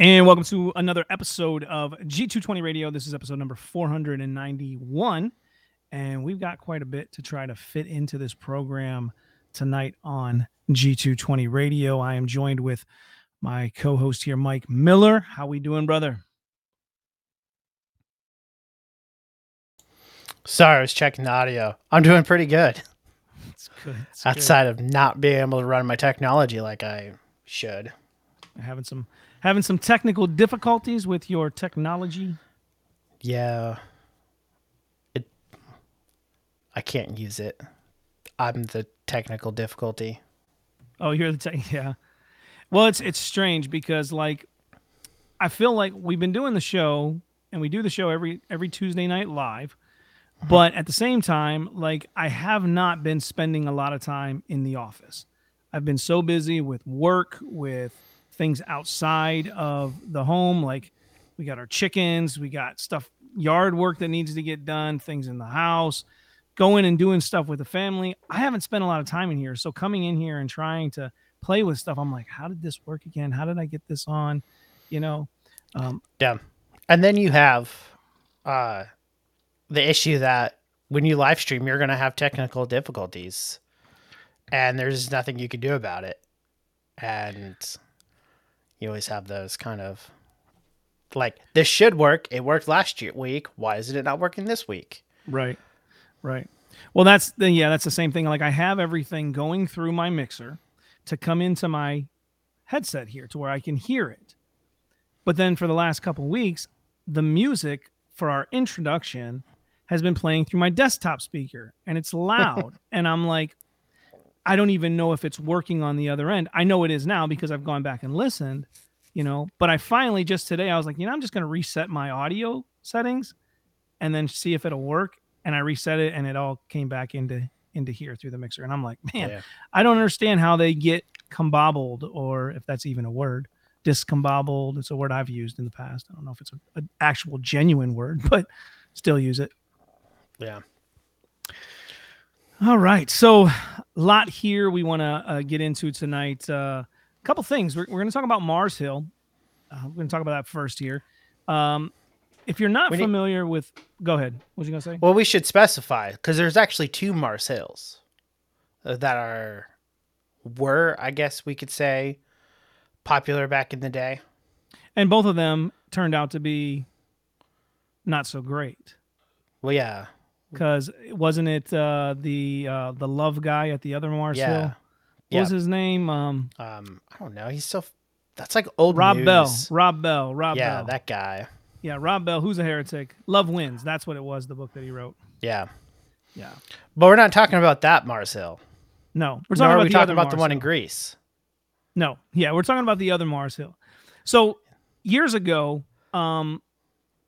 And welcome to another episode of G220 Radio. This is episode number 491. And we've got quite a bit to try to fit into this program tonight on G220 Radio. I am joined with my co-host here, Mike Miller. How we doing, brother? Sorry, I was checking the audio. I'm doing pretty good. It's good. It's Outside of not being able to run my technology like I should. having some having some technical difficulties with your technology. Yeah. It I can't use it. I'm the technical difficulty. Oh, you're the tech. Yeah. Well, it's it's strange because like I feel like we've been doing the show and we do the show every every Tuesday night live, mm-hmm. but at the same time, like I have not been spending a lot of time in the office. I've been so busy with work, with things outside of the home, like we got our chickens, we got stuff yard work that needs to get done, things in the house, going and doing stuff with the family. I haven't spent a lot of time in here. So coming in here and trying to play with stuff, I'm like, how did this work again? How did I get this on? You know, um, Yeah. And then you have uh the issue that when you live stream you're going to have technical difficulties and there's nothing you can do about it. And you always have those kind of like this should work. It worked last year week. Why isn't it not working this week? Right. Right. Well, that's the yeah, that's the same thing. Like I have everything going through my mixer to come into my headset here to where I can hear it. But then for the last couple weeks, the music for our introduction has been playing through my desktop speaker and it's loud and I'm like I don't even know if it's working on the other end. I know it is now because I've gone back and listened, you know, but I finally just today I was like, you know, I'm just going to reset my audio settings and then see if it'll work and I reset it and it all came back into into here through the mixer and I'm like, man, Yeah. I don't understand how they get combobbled or if that's even a word. Discombobbled. It's a word I've used in the past. I don't know if it's an actual genuine word, but still use it. Yeah. All right. So, a lot here we want to uh, get into tonight. A couple things. We're, we're going to talk about Mars Hill. Uh, we're going to talk about that first here. Um, if you're not need- familiar with, go ahead. What you going to say? Well, we should specify because there's actually two Mars Hills uh, that are were, I guess we could say, popular back in the day. And both of them turned out to be not so great. Well, yeah, because wasn't it uh, the uh, the love guy at the other Mars Hill? yeah. What Yeah. was his name? Um, Um, I don't know. He's still. That's like old Rob news. Bell. Rob Bell. Rob yeah, Bell. that guy. yeah, Rob Bell. Who's a heretic? Love wins. That's what it was. The book that he wrote. Yeah, Yeah. but we're not talking about that Mars Hill. No, we're talking are about we the talking about the one in Greece. No, yeah, we're talking about the other Mars Hill. So years ago, um,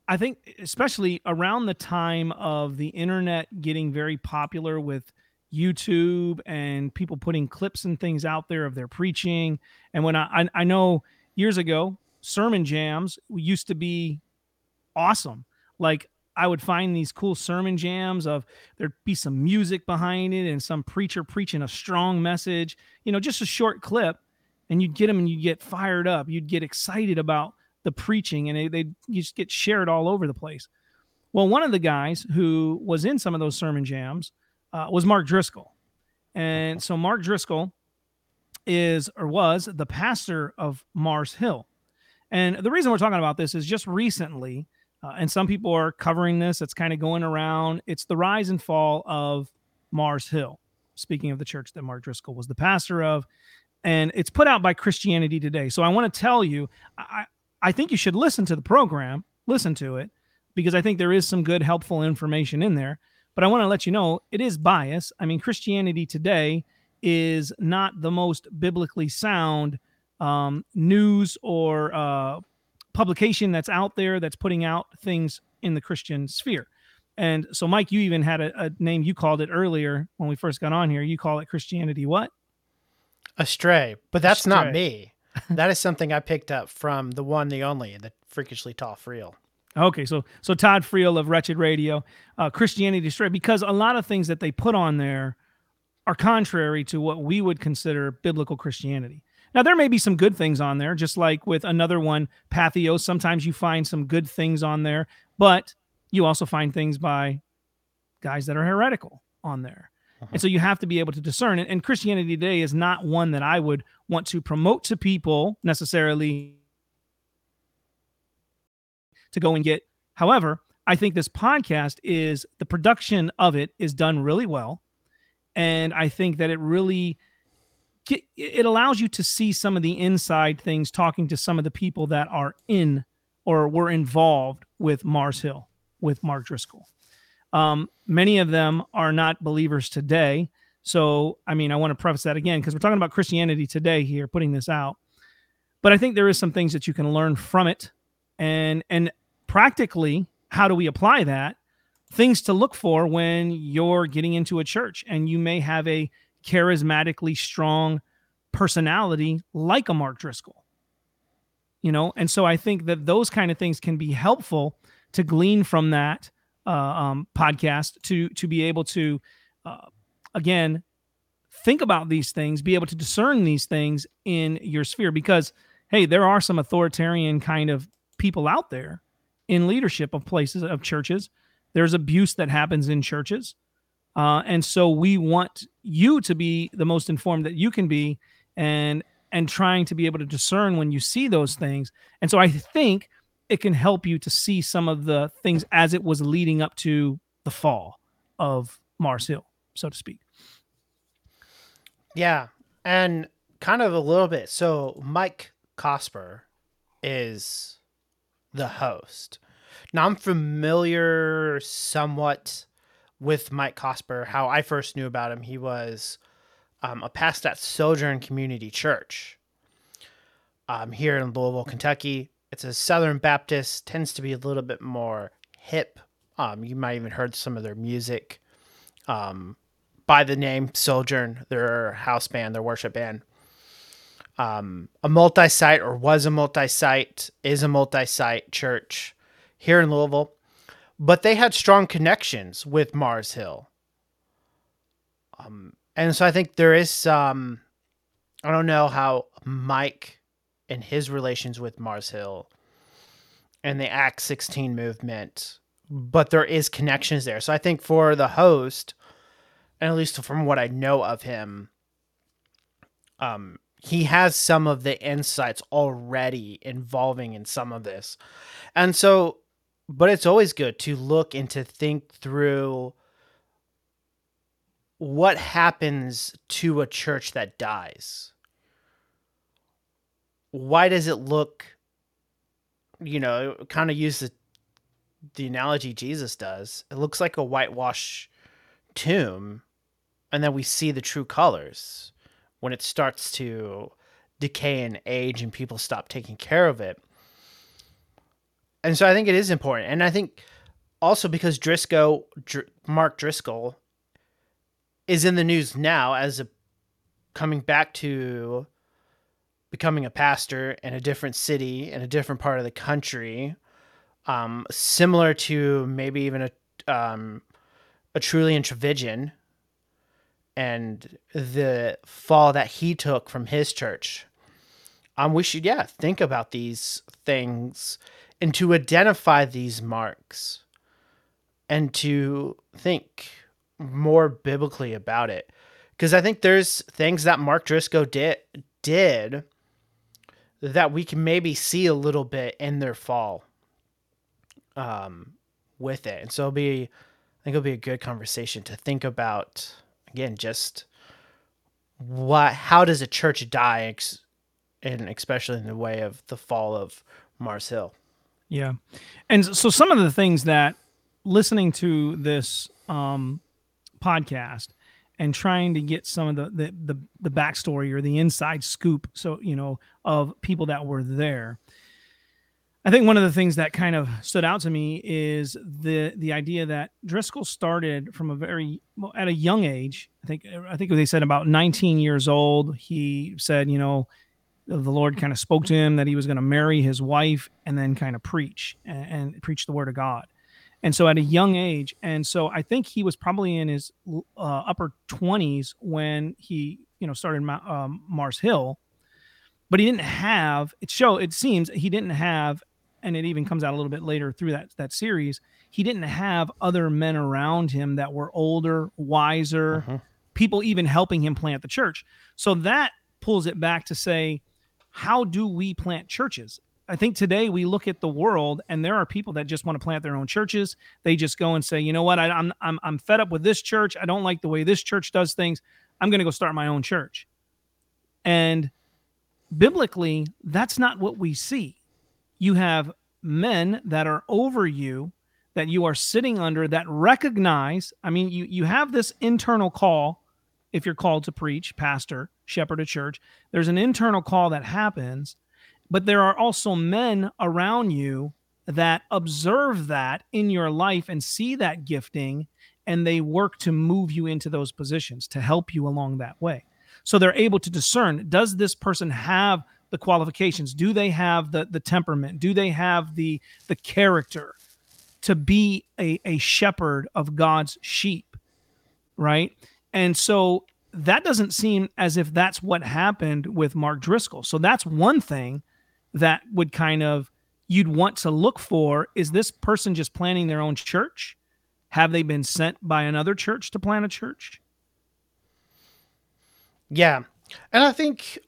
I think especially around the time of the internet getting very popular with YouTube and people putting clips and things out there of their preaching. And when I I, I know years ago, sermon jams used to be awesome. Like I would find these cool sermon jams of there'd be some music behind it and some preacher preaching a strong message, you know, just a short clip and you'd get them and you'd get fired up. You'd get excited about the preaching and they just get shared all over the place. Well, one of the guys who was in some of those sermon jams uh, was Mark Driscoll. And so Mark Driscoll is or was the pastor of Mars Hill. And the reason we're talking about this is just recently, uh, and some people are covering this, it's kind of going around. It's the rise and fall of Mars Hill. Speaking of the church that Mark Driscoll was the pastor of, and it's put out by Christianity Today. So I want to tell you, I, I think you should listen to the program, listen to it, because I think there is some good, helpful information in there. But I want to let you know it is bias. I mean, Christianity Today is not the most biblically sound um, news or uh, publication that's out there that's putting out things in the Christian sphere. And so, Mike, you even had a, a name you called it earlier when we first got on here. You call it Christianity what? Astray, but that's not me. that is something I picked up from the one, the only, the freakishly tall Friel. Okay, so so Todd Friel of Wretched Radio, uh, Christianity Destroyed, because a lot of things that they put on there are contrary to what we would consider biblical Christianity. Now there may be some good things on there, just like with another one, Patheos. Sometimes you find some good things on there, but you also find things by guys that are heretical on there. Uh-huh. And so you have to be able to discern it. And Christianity Today is not one that I would want to promote to people necessarily to go and get. However, I think this podcast is the production of it is done really well. And I think that it really it allows you to see some of the inside things talking to some of the people that are in or were involved with Mars Hill with Mark Driscoll. Um, many of them are not believers today. So, I mean, I want to preface that again because we're talking about Christianity today here, putting this out. But I think there is some things that you can learn from it, and and practically, how do we apply that? Things to look for when you're getting into a church, and you may have a charismatically strong personality like a Mark Driscoll. You know, and so I think that those kind of things can be helpful to glean from that uh, um, podcast to to be able to uh, again think about these things, be able to discern these things in your sphere because hey, there are some authoritarian kind of people out there in leadership of places of churches. There's abuse that happens in churches. Uh, and so we want you to be the most informed that you can be and and trying to be able to discern when you see those things. And so I think it can help you to see some of the things as it was leading up to the fall of Mars Hill, so to speak. Yeah. And kind of a little bit. So Mike Cosper is the host. Now I'm familiar somewhat with Mike Cosper. How I first knew about him, he was um, a pastor at Sojourn Community Church um, here in Louisville, Kentucky. It's a Southern Baptist, tends to be a little bit more hip. Um, you might even heard some of their music um, by the name Sojourn, their house band, their worship band. Um, a multi-site or was a multi-site, is a multi-site church here in Louisville but they had strong connections with Mars Hill. Um, and so I think there is some. I don't know how Mike and his relations with Mars Hill and the Act 16 movement, but there is connections there. So I think for the host, and at least from what I know of him, um, he has some of the insights already involving in some of this. And so but it's always good to look and to think through what happens to a church that dies. Why does it look, you know, kind of use the the analogy Jesus does. It looks like a whitewash tomb, and then we see the true colors when it starts to decay and age and people stop taking care of it and so I think it is important, and I think also because Driscoll, Dr- Mark Driscoll, is in the news now as a coming back to becoming a pastor in a different city in a different part of the country, um, similar to maybe even a um, a Tullian Tchividjian and the fall that he took from his church. Um, we should yeah think about these things and to identify these marks and to think more biblically about it because i think there's things that mark driscoll did did that we can maybe see a little bit in their fall um with it and so it'll be i think it'll be a good conversation to think about again just what how does a church die and especially in the way of the fall of mars hill yeah. And so some of the things that listening to this um, podcast and trying to get some of the, the, the the backstory or the inside scoop, so you know, of people that were there. I think one of the things that kind of stood out to me is the the idea that Driscoll started from a very well, at a young age. I think I think they said about 19 years old. He said, you know, the Lord kind of spoke to him that he was going to marry his wife and then kind of preach and, and, preach the word of God. And so at a young age, and so I think he was probably in his uh, upper 20s when he, you know, started um, Mars Hill. But he didn't have it show it seems he didn't have and it even comes out a little bit later through that that series he didn't have other men around him that were older wiser Mhm. people even helping him plant the church. So that pulls it back to say how do we plant churches? I think today we look at the world and there are people that just want to plant their own churches. They just go and say you know what? I, I'm, I'm i'm fed up with this church. I don't like the way this church does things. I'm going to go start my own church. And biblically, that's not what we see. You have men that are over you that you are sitting under that recognize, I mean, you you have this internal call if you're called to preach, pastor, shepherd a church. There's an internal call that happens, but there are also men around you that observe that in your life and see that gifting and they work to move you into those positions to help you along that way so they're able to discern does this person have the qualifications? Do they have the the temperament? Do they have the the character to be a, a shepherd of god's sheep right? And so that doesn't seem as if that's what happened with mark driscoll. So that's one thing that would kind of you'd want to look for is this person just planning their own church? Have they been sent by another church to plant a church Yeah. And I think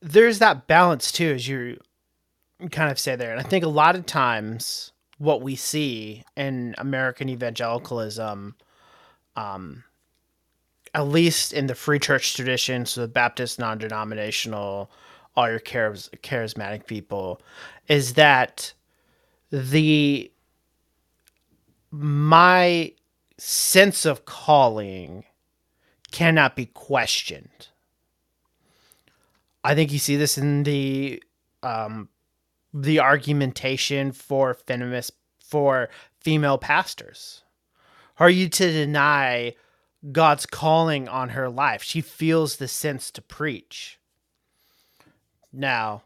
there's that balance too, as you kind of say there. And I think a lot of times what we see in American evangelicalism, um, at least in the free church tradition, so the Baptist, non denominational, all your charis- charismatic people, is that the my sense of calling cannot be questioned. I think you see this in the um, the argumentation for feminist for female pastors. Are you to deny God's calling on her life? She feels the sense to preach. Now,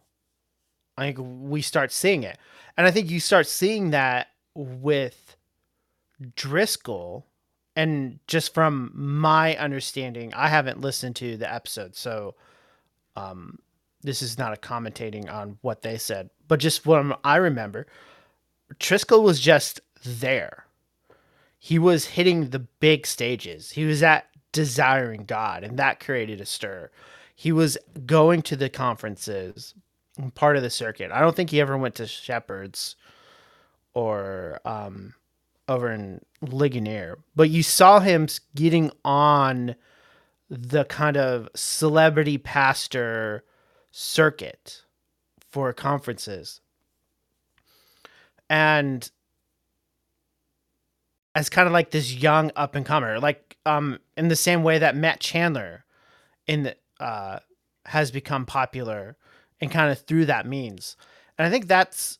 I think we start seeing it. And I think you start seeing that with Driscoll and just from my understanding, I haven't listened to the episode, so um, this is not a commentating on what they said, but just what I remember, Driscoll was just there. He was hitting the big stages. He was at desiring God, and that created a stir. He was going to the conferences, part of the circuit. I don't think he ever went to Shepherds or um, over in Ligonier, but you saw him getting on the kind of celebrity pastor circuit for conferences. And as kind of like this young up and comer, like um in the same way that Matt Chandler in the uh has become popular and kind of through that means. And I think that's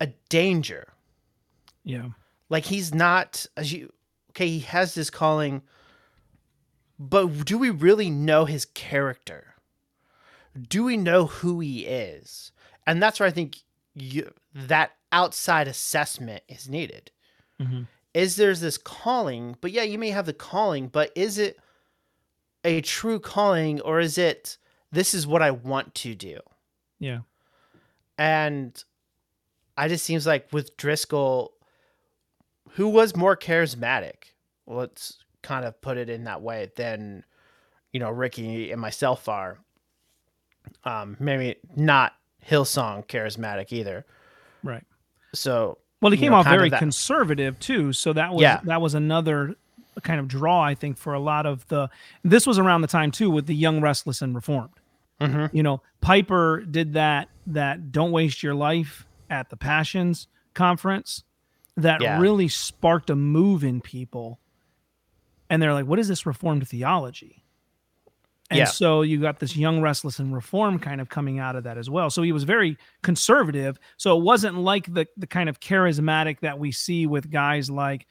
a danger. Yeah. Like he's not as you okay he has this calling but do we really know his character? Do we know who he is? And that's where i think you, that outside assessment is needed. Mhm. is there's this calling? But yeah you may have the calling but is it a true calling or is it this is what i want to do? Yeah. And I just seems like with Driscoll, who was more charismatic, let's kind of put it in that way, than you know Ricky and myself are. Um, maybe not Hillsong charismatic either. right So Well, he came know, off of very that- conservative too, so that was Yeah. that was another kind of draw I think for a lot of the. This was around the time too with the Young, Restless, and Reformed. Mhm. You know, Piper did that that "Don't Waste Your Life" at the Passions conference. That Yeah. really sparked a move in people, and they're like, "What is this Reformed theology?" And Yeah. so you got this young, restless, and reform kind of coming out of that as well. So he was very conservative. So it wasn't like the the kind of charismatic that we see with guys like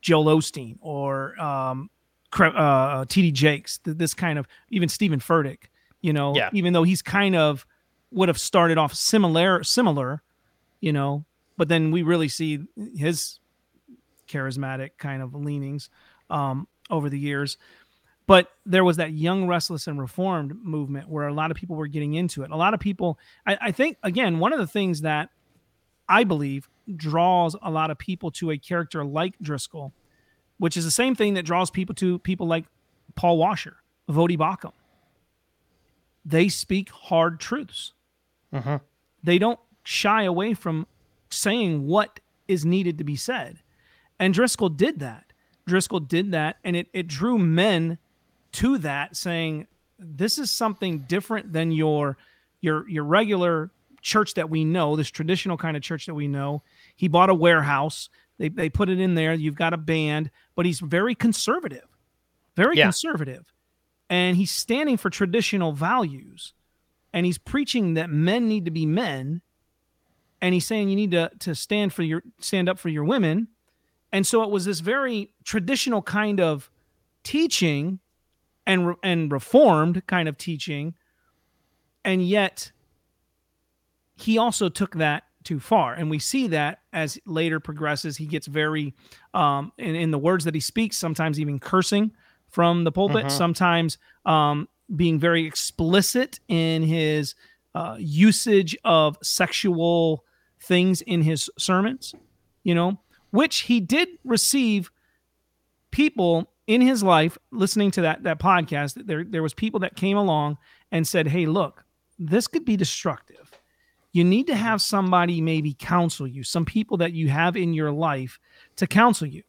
Joel Osteen or um, uh, T.D. Jakes. This kind of even Steven Furtick. You know, Yeah. even though he's kind of would have started off similar, similar, you know, but then we really see his charismatic kind of leanings um, over the years But there was that young, restless, and reformed movement where a lot of people were getting into it. A lot of people, I, I think, again, one of the things that I believe draws a lot of people to a character like Driscoll, which is the same thing that draws people to people like Paul Washer, Voddie Baucham. They speak hard truths. Mm-hmm. They don't shy away from saying what is needed to be said. And Driscoll did that. Driscoll did that, and it, it drew men to that, saying, This is something different than your your your regular church that we know, this traditional kind of church that we know. He bought a warehouse. They, they put it in there. You've got a band, but he's very conservative, very Yeah. conservative. And he's standing for traditional values. And he's preaching that men need to be men. And he's saying you need to, to stand for your stand up for your women. And so it was this very traditional kind of teaching and re- and reformed kind of teaching. And yet he also took that too far and we see that as later progresses he gets very um in, in the words that he speaks sometimes even cursing from the pulpit Mhm. sometimes um being very explicit in his uh, usage of sexual things in his sermons you know which he did receive people in his life listening to that that podcast there there was people that came along and said hey look this could be destructive you need to have somebody maybe counsel you, some people that you have in your life to counsel you.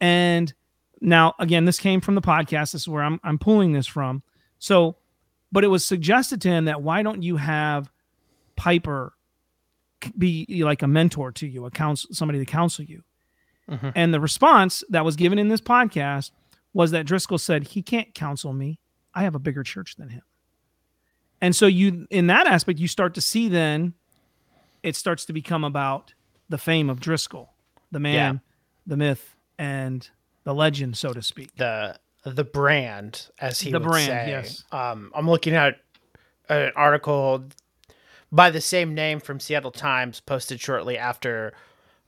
And now, again, this came from the podcast. This is where I'm, I'm pulling this from. So, but it was suggested to him that why don't you have Piper be like a mentor to you, a counsel, somebody to counsel you? Mhm. And the response that was given in this podcast was that Driscoll said, he can't counsel me. I have a bigger church than him. And so you in that aspect, you start to see then it starts to become about the fame of Driscoll, the man, the myth, and the legend, so to speak. the the brand, as he The would brand, say. yes. Um, I'm looking at an article by the same name from Seattle Times, posted shortly after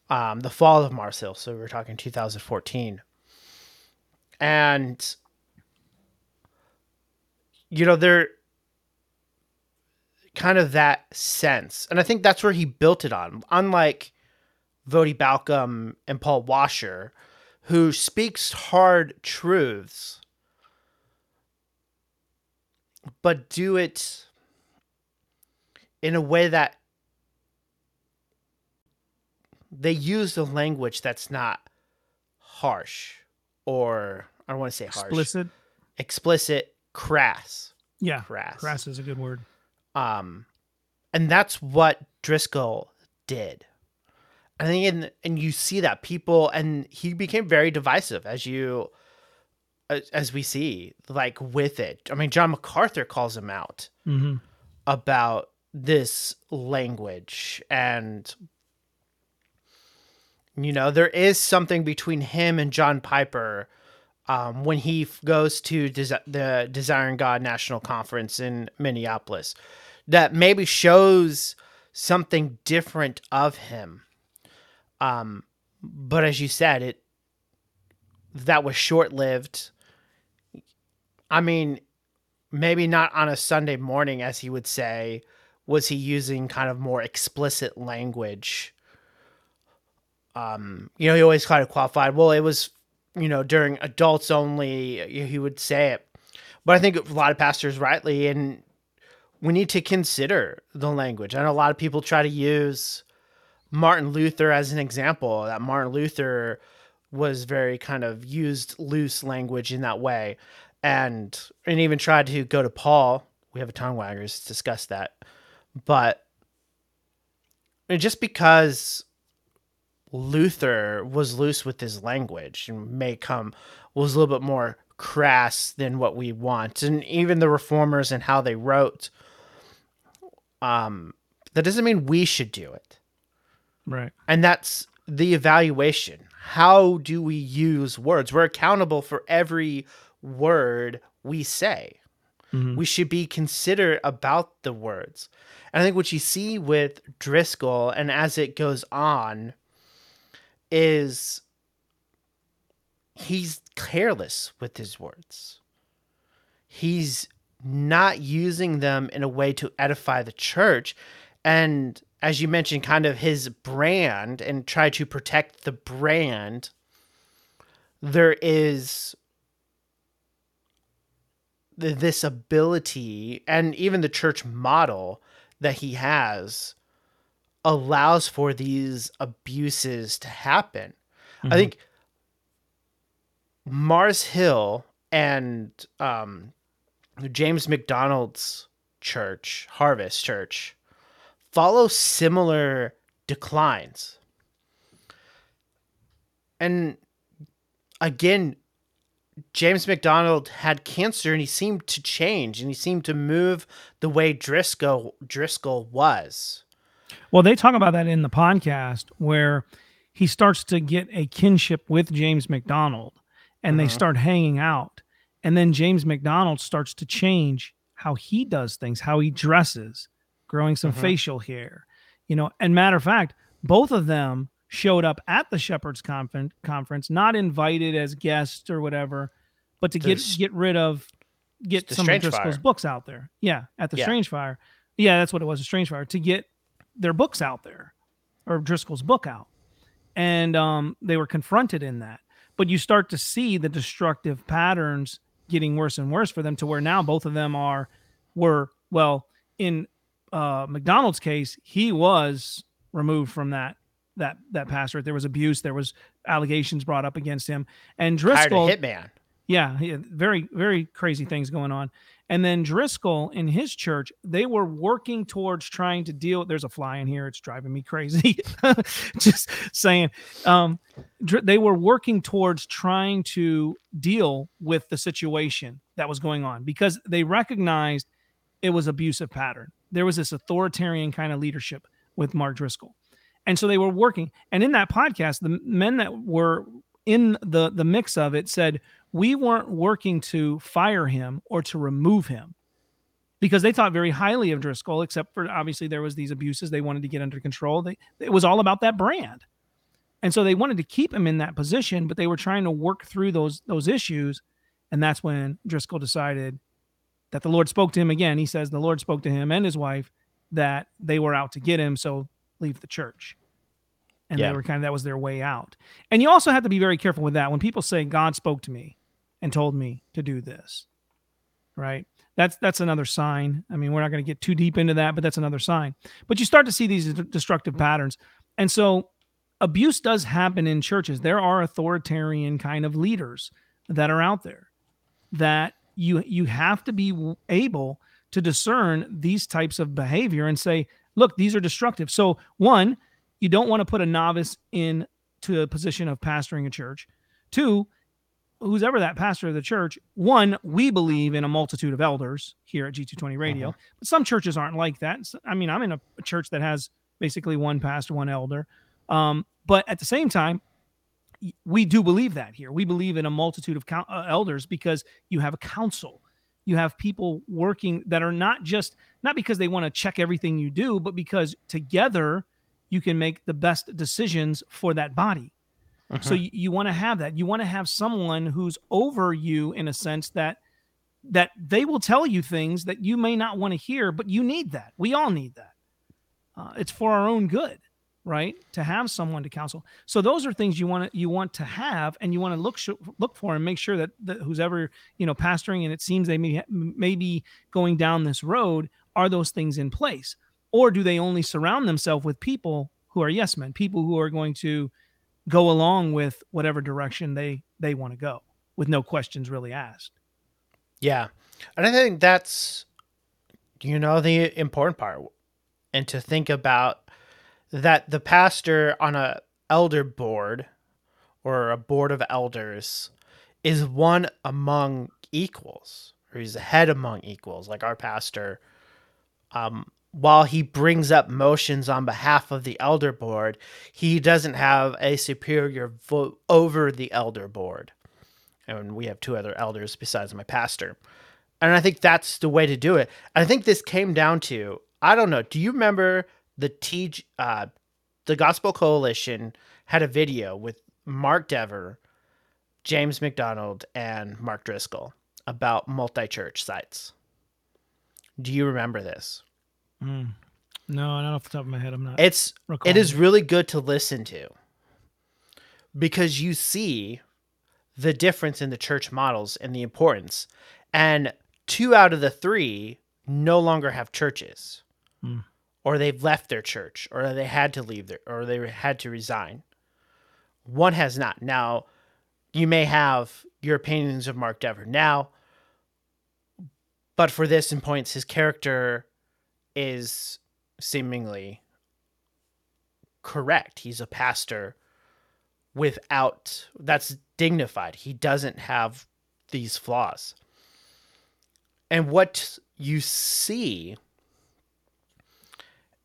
um, the fall of Mars Hill. So we're talking 2014, and you know they're kind of that sense, and I think that's where he built it on. Unlike Voddie Baucham and Paul Washer, who speaks hard truths, but do it in a way that they use the language that's not harsh or I don't want to say harsh, Explicit. explicit, crass, Yeah. crass. Crass is a good word. Um, and that's what Driscoll did. I think, and and you see that people, and he became very divisive, as you, as, as we see, like with it. I mean, John MacArthur calls him out hmm about this language, and you know, there is something between him and John Piper. Um, when he f- goes to the Desiring God National Conference in Minneapolis, that maybe shows something different of him. Um, but as you said, it that was short lived. I mean, maybe not on a Sunday morning, as he would say, was he using kind of more explicit language. Um, you know, he always kind of qualified. Well, it was, you know, during adults only. He would say it, but I think a lot of pastors rightly and we need to consider the language. I know a lot of people try to use Martin Luther as an example. That Martin Luther was very kind of used loose language in that way, and and even tried to go to Paul. We have a tongue waggers discuss that, but just because Luther was loose with his language and may come was a little bit more crass than what we want, and even the reformers and how they wrote um, that doesn't mean we should do it. Right. And that's the evaluation. How do we use words? We're accountable for every word we say. Mhm. We should be considerate about the words. And I think what you see with Driscoll and as it goes on is he's careless with his words. he's not using them in a way to edify the church. And as you mentioned, kind of his brand and try to protect the brand, there is this ability and even the church model that he has allows for these abuses to happen. Mm-hmm. I think Mars Hill and um, James MacDonald's church, Harvest Church, follow similar declines. And again, James MacDonald had cancer and he seemed to change and he seemed to move the way Driscoll Driscoll was. Well, they talk about that in the podcast where he starts to get a kinship with James MacDonald and they uh-huh. start hanging out. And then James MacDonald starts to change how he does things, how he dresses, growing some uh-huh. facial hair. You know, and matter of fact, both of them showed up at the Shepherds conference, conference, not invited as guests or whatever, but to get get rid of get some of Driscoll's books out there. Yeah, at the yeah. Strange Fire. Yeah, that's what it was, a Strange Fire, to get their books out there or Driscoll's book out. And um, they were confronted in that. But you start to see the destructive patterns getting worse and worse for them to where now both of them are were well in uh, MacDonald's case, he was removed from that that that pastorate. There was abuse. There was allegations brought up against him. And Driscoll, hitman. Yeah, very very crazy things going on. And then Driscoll in his church, they were working towards trying to deal. There's a fly in here; it's driving me crazy. Just saying, um, they were working towards trying to deal with the situation that was going on because they recognized it was abusive pattern. There was this authoritarian kind of leadership with Mark Driscoll. And so they were working. And in that podcast, the men that were in the the mix of it said we weren't working to fire him or to remove him because they thought very highly of Driscoll, except for obviously there was these abuses they wanted to get under control. They, it was all about that brand. And so they wanted to keep him in that position, but they were trying to work through those those issues. And that's when Driscoll decided that the Lord spoke to him again. He says the Lord spoke to him and his wife that they were out to get him. So leave the church. And yeah. they were kind of that was their way out. And you also have to be very careful with that when people say God spoke to me and told me to do this. Right? That's that's another sign. I mean, we're not going to get too deep into that, but that's another sign. But you start to see these destructive patterns. And so abuse does happen in churches. There are authoritarian kind of leaders that are out there that you you have to be able to discern these types of behavior and say, look, these are destructive. So, one, you don't want to put a novice in to a position of pastoring a church. Two, who's ever that pastor of the church, one, we believe in a multitude of elders here at G220 Radio, uh-huh. but some churches aren't like that. I mean, I'm in a, a church that has basically one pastor, one elder. Um, but at the same time, we do believe that here. We believe in a multitude of uh, elders because you have a council you have people working that are not just not because they want to check everything you do but because together you can make the best decisions for that body. Uh-huh. so you, you want to have that. You want to have someone who's over you in a sense that that they will tell you things that you may not want to hear but you need that. We all need that. Uh, it's for our own good right? To have someone to counsel. So those are things you want to you want to have and you want to look sh- look for and make sure that, that who's ever you know pastoring and it seems they may, may be going down this road are those things in place? Or do they only surround themselves with people who are yes men people who are going to go along with whatever direction they they want to go with no questions really asked? Yeah. And i think that's you know the important part. And to think about that the pastor on a elder board or a board of elders is one among equals or he's a head among equals like our pastor um, while he brings up motions on behalf of the elder board he doesn't have a superior vote over the elder board and we have two other elders besides my pastor and i think that's the way to do it i think this came down to i don't know do you remember the T uh, the Gospel Coalition had a video with Mark Dever, James MacDonald, and Mark Driscoll. about multi church sites. Do you remember this? Mm. No, not off the top of my head. I'm not. It's it is really good to listen to because you see the difference in the church models and the importance. And two out of the three no longer have churches, Hmm. or they've left their church, or they had to leave their, or they had to resign. One has not. Now, you may have your opinions of Mark Dever now, but for this in points, his character is seemingly correct. He's a pastor without that's dignified. He doesn't have these flaws. And what you see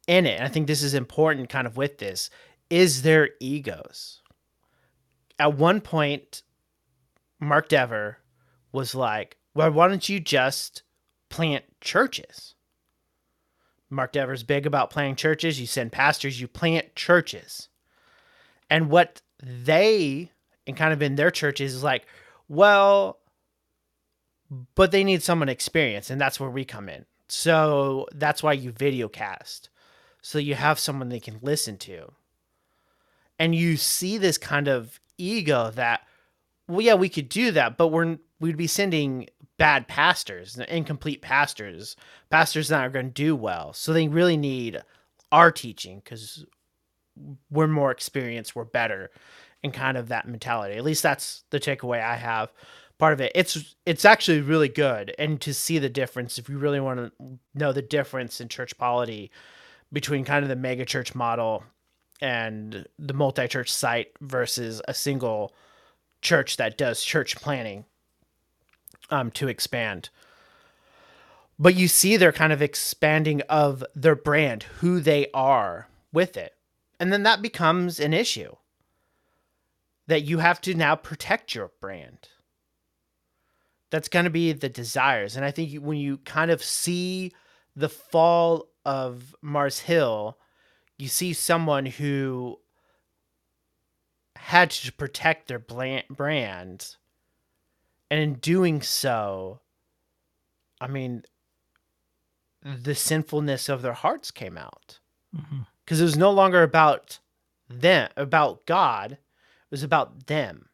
in it, and I think this is important kind of with this, is their egos. At one point, Mark Dever was like, Well, why don't you just plant churches? Mark Dever's big about planting churches. You send pastors, you plant churches. And what they, and kind of in their churches, is like, well, but they need someone experienced, and that's where we come in. So that's why you video cast. So you have someone they can listen to. And you see this kind of ego that, well, yeah, we could do that, but we're we'd be sending bad pastors, incomplete pastors, pastors that are going to do well. So they really need our teaching because we're more experienced, we're better, and kind of that mentality. At least that's the takeaway I have. Part of it, it's it's actually really good, and to see the difference, if you really want to know the difference in church polity between kind of the mega church model and the multi church site versus a single church that does church planning um, to expand. But you see they're kind of expanding of their brand, who they are with it. And then that becomes an issue that you have to now protect your brand. That's going to be the desires. And I think when you kind of see the fall of Mars Hill, you see someone who had to protect their brand. And in doing so, I mean, the sinfulness of their hearts came out mm-hmm. because it was no longer about them, about God. It was about them.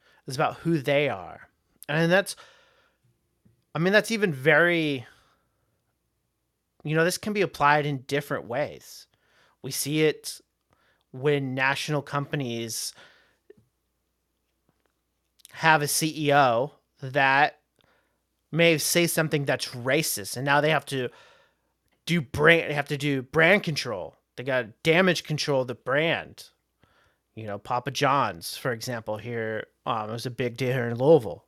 It was about who they are. And that's, I mean, that's even very, you know, this can be applied in different ways. We see it when national companies have a CEO that may say something that's racist and now they have to do brand they have to do brand control. They got to damage control the brand. You know papa john's for example here um it was a big deal here in louisville.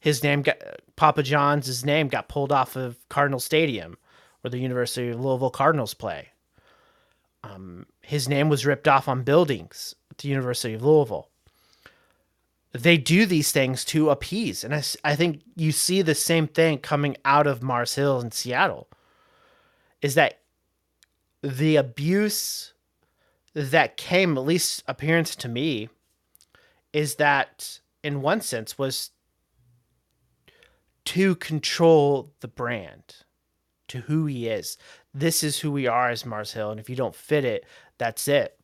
His name got papa john's his name got pulled off of cardinal stadium where the university of louisville cardinals play. Um his name was ripped off on buildings at the university of louisville they do these things to appease. And I, I think you see the same thing coming out of Mars Hill in Seattle is that the abuse that came, at least appearance to me, is that in one sense was to control the brand to who he is. This is who we are as Mars Hill. And if you don't fit it, that's it.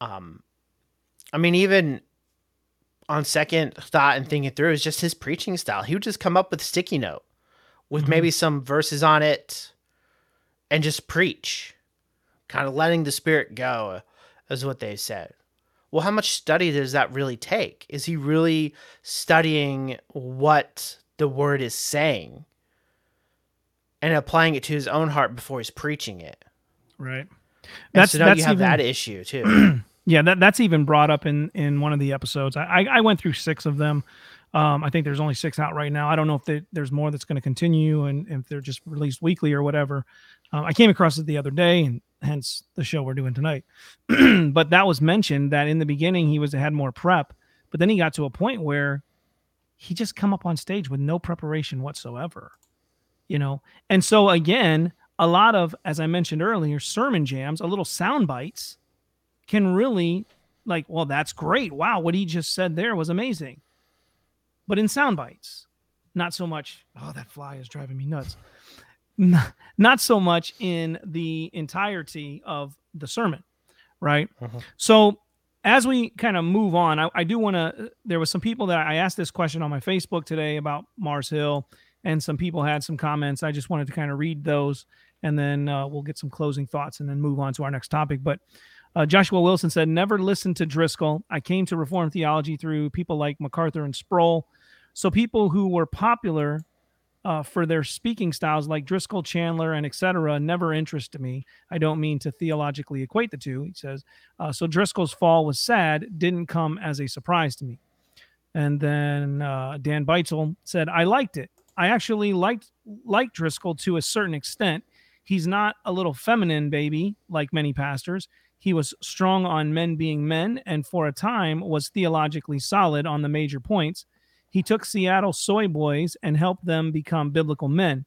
Um, I mean, even on second thought and thinking through is just his preaching style. He would just come up with a sticky note with Mhm. maybe some verses on it and just preach, kind of letting the spirit go, is what they said. Well, how much study does that really take? Is he really studying what the word is saying and applying it to his own heart before he's preaching it? Right. And so now you have even- that issue too. Yeah, that that's even brought up in in one of the episodes. I I, went through six of them. Um, I think there's only six out right now. I don't know if they, there's more that's going to continue and if they're just released weekly or whatever. Um, I came across it the other day, and hence the show we're doing tonight. but that was mentioned that in the beginning he was had more prep, but then he got to a point where he just come up on stage with no preparation whatsoever, you know. And so again, a lot of, as I mentioned earlier, sermon jams, a little sound bites can really like well that's great wow what he just said there was amazing but in sound bites. Not so much. Oh, that fly is driving me nuts. Not, not so much in the entirety of the sermon, right? Mhm. So as we kind of move on, I, I do want to. There was some people that I asked this question on my Facebook today about Mars Hill, and some people had some comments. I just wanted to kind of read those, and then uh, we'll get some closing thoughts, and then move on to our next topic. But uh, Joshua Wilson said, "Never listened to Driscoll. I came to Reformed theology through people like MacArthur and Sproul. So people who were popular." Uh, for their speaking styles like Driscoll, Chandler, and etc., never interested me. I don't mean to theologically equate the two. He says, uh, so Driscoll's fall was sad, didn't come as a surprise to me. And then uh, Dan Beitzel said, I liked it. I actually liked liked Driscoll to a certain extent. He's not a little feminine baby like many pastors. He was strong on men being men, and for a time was theologically solid on the major points. He took Seattle soy boys and helped them become biblical men,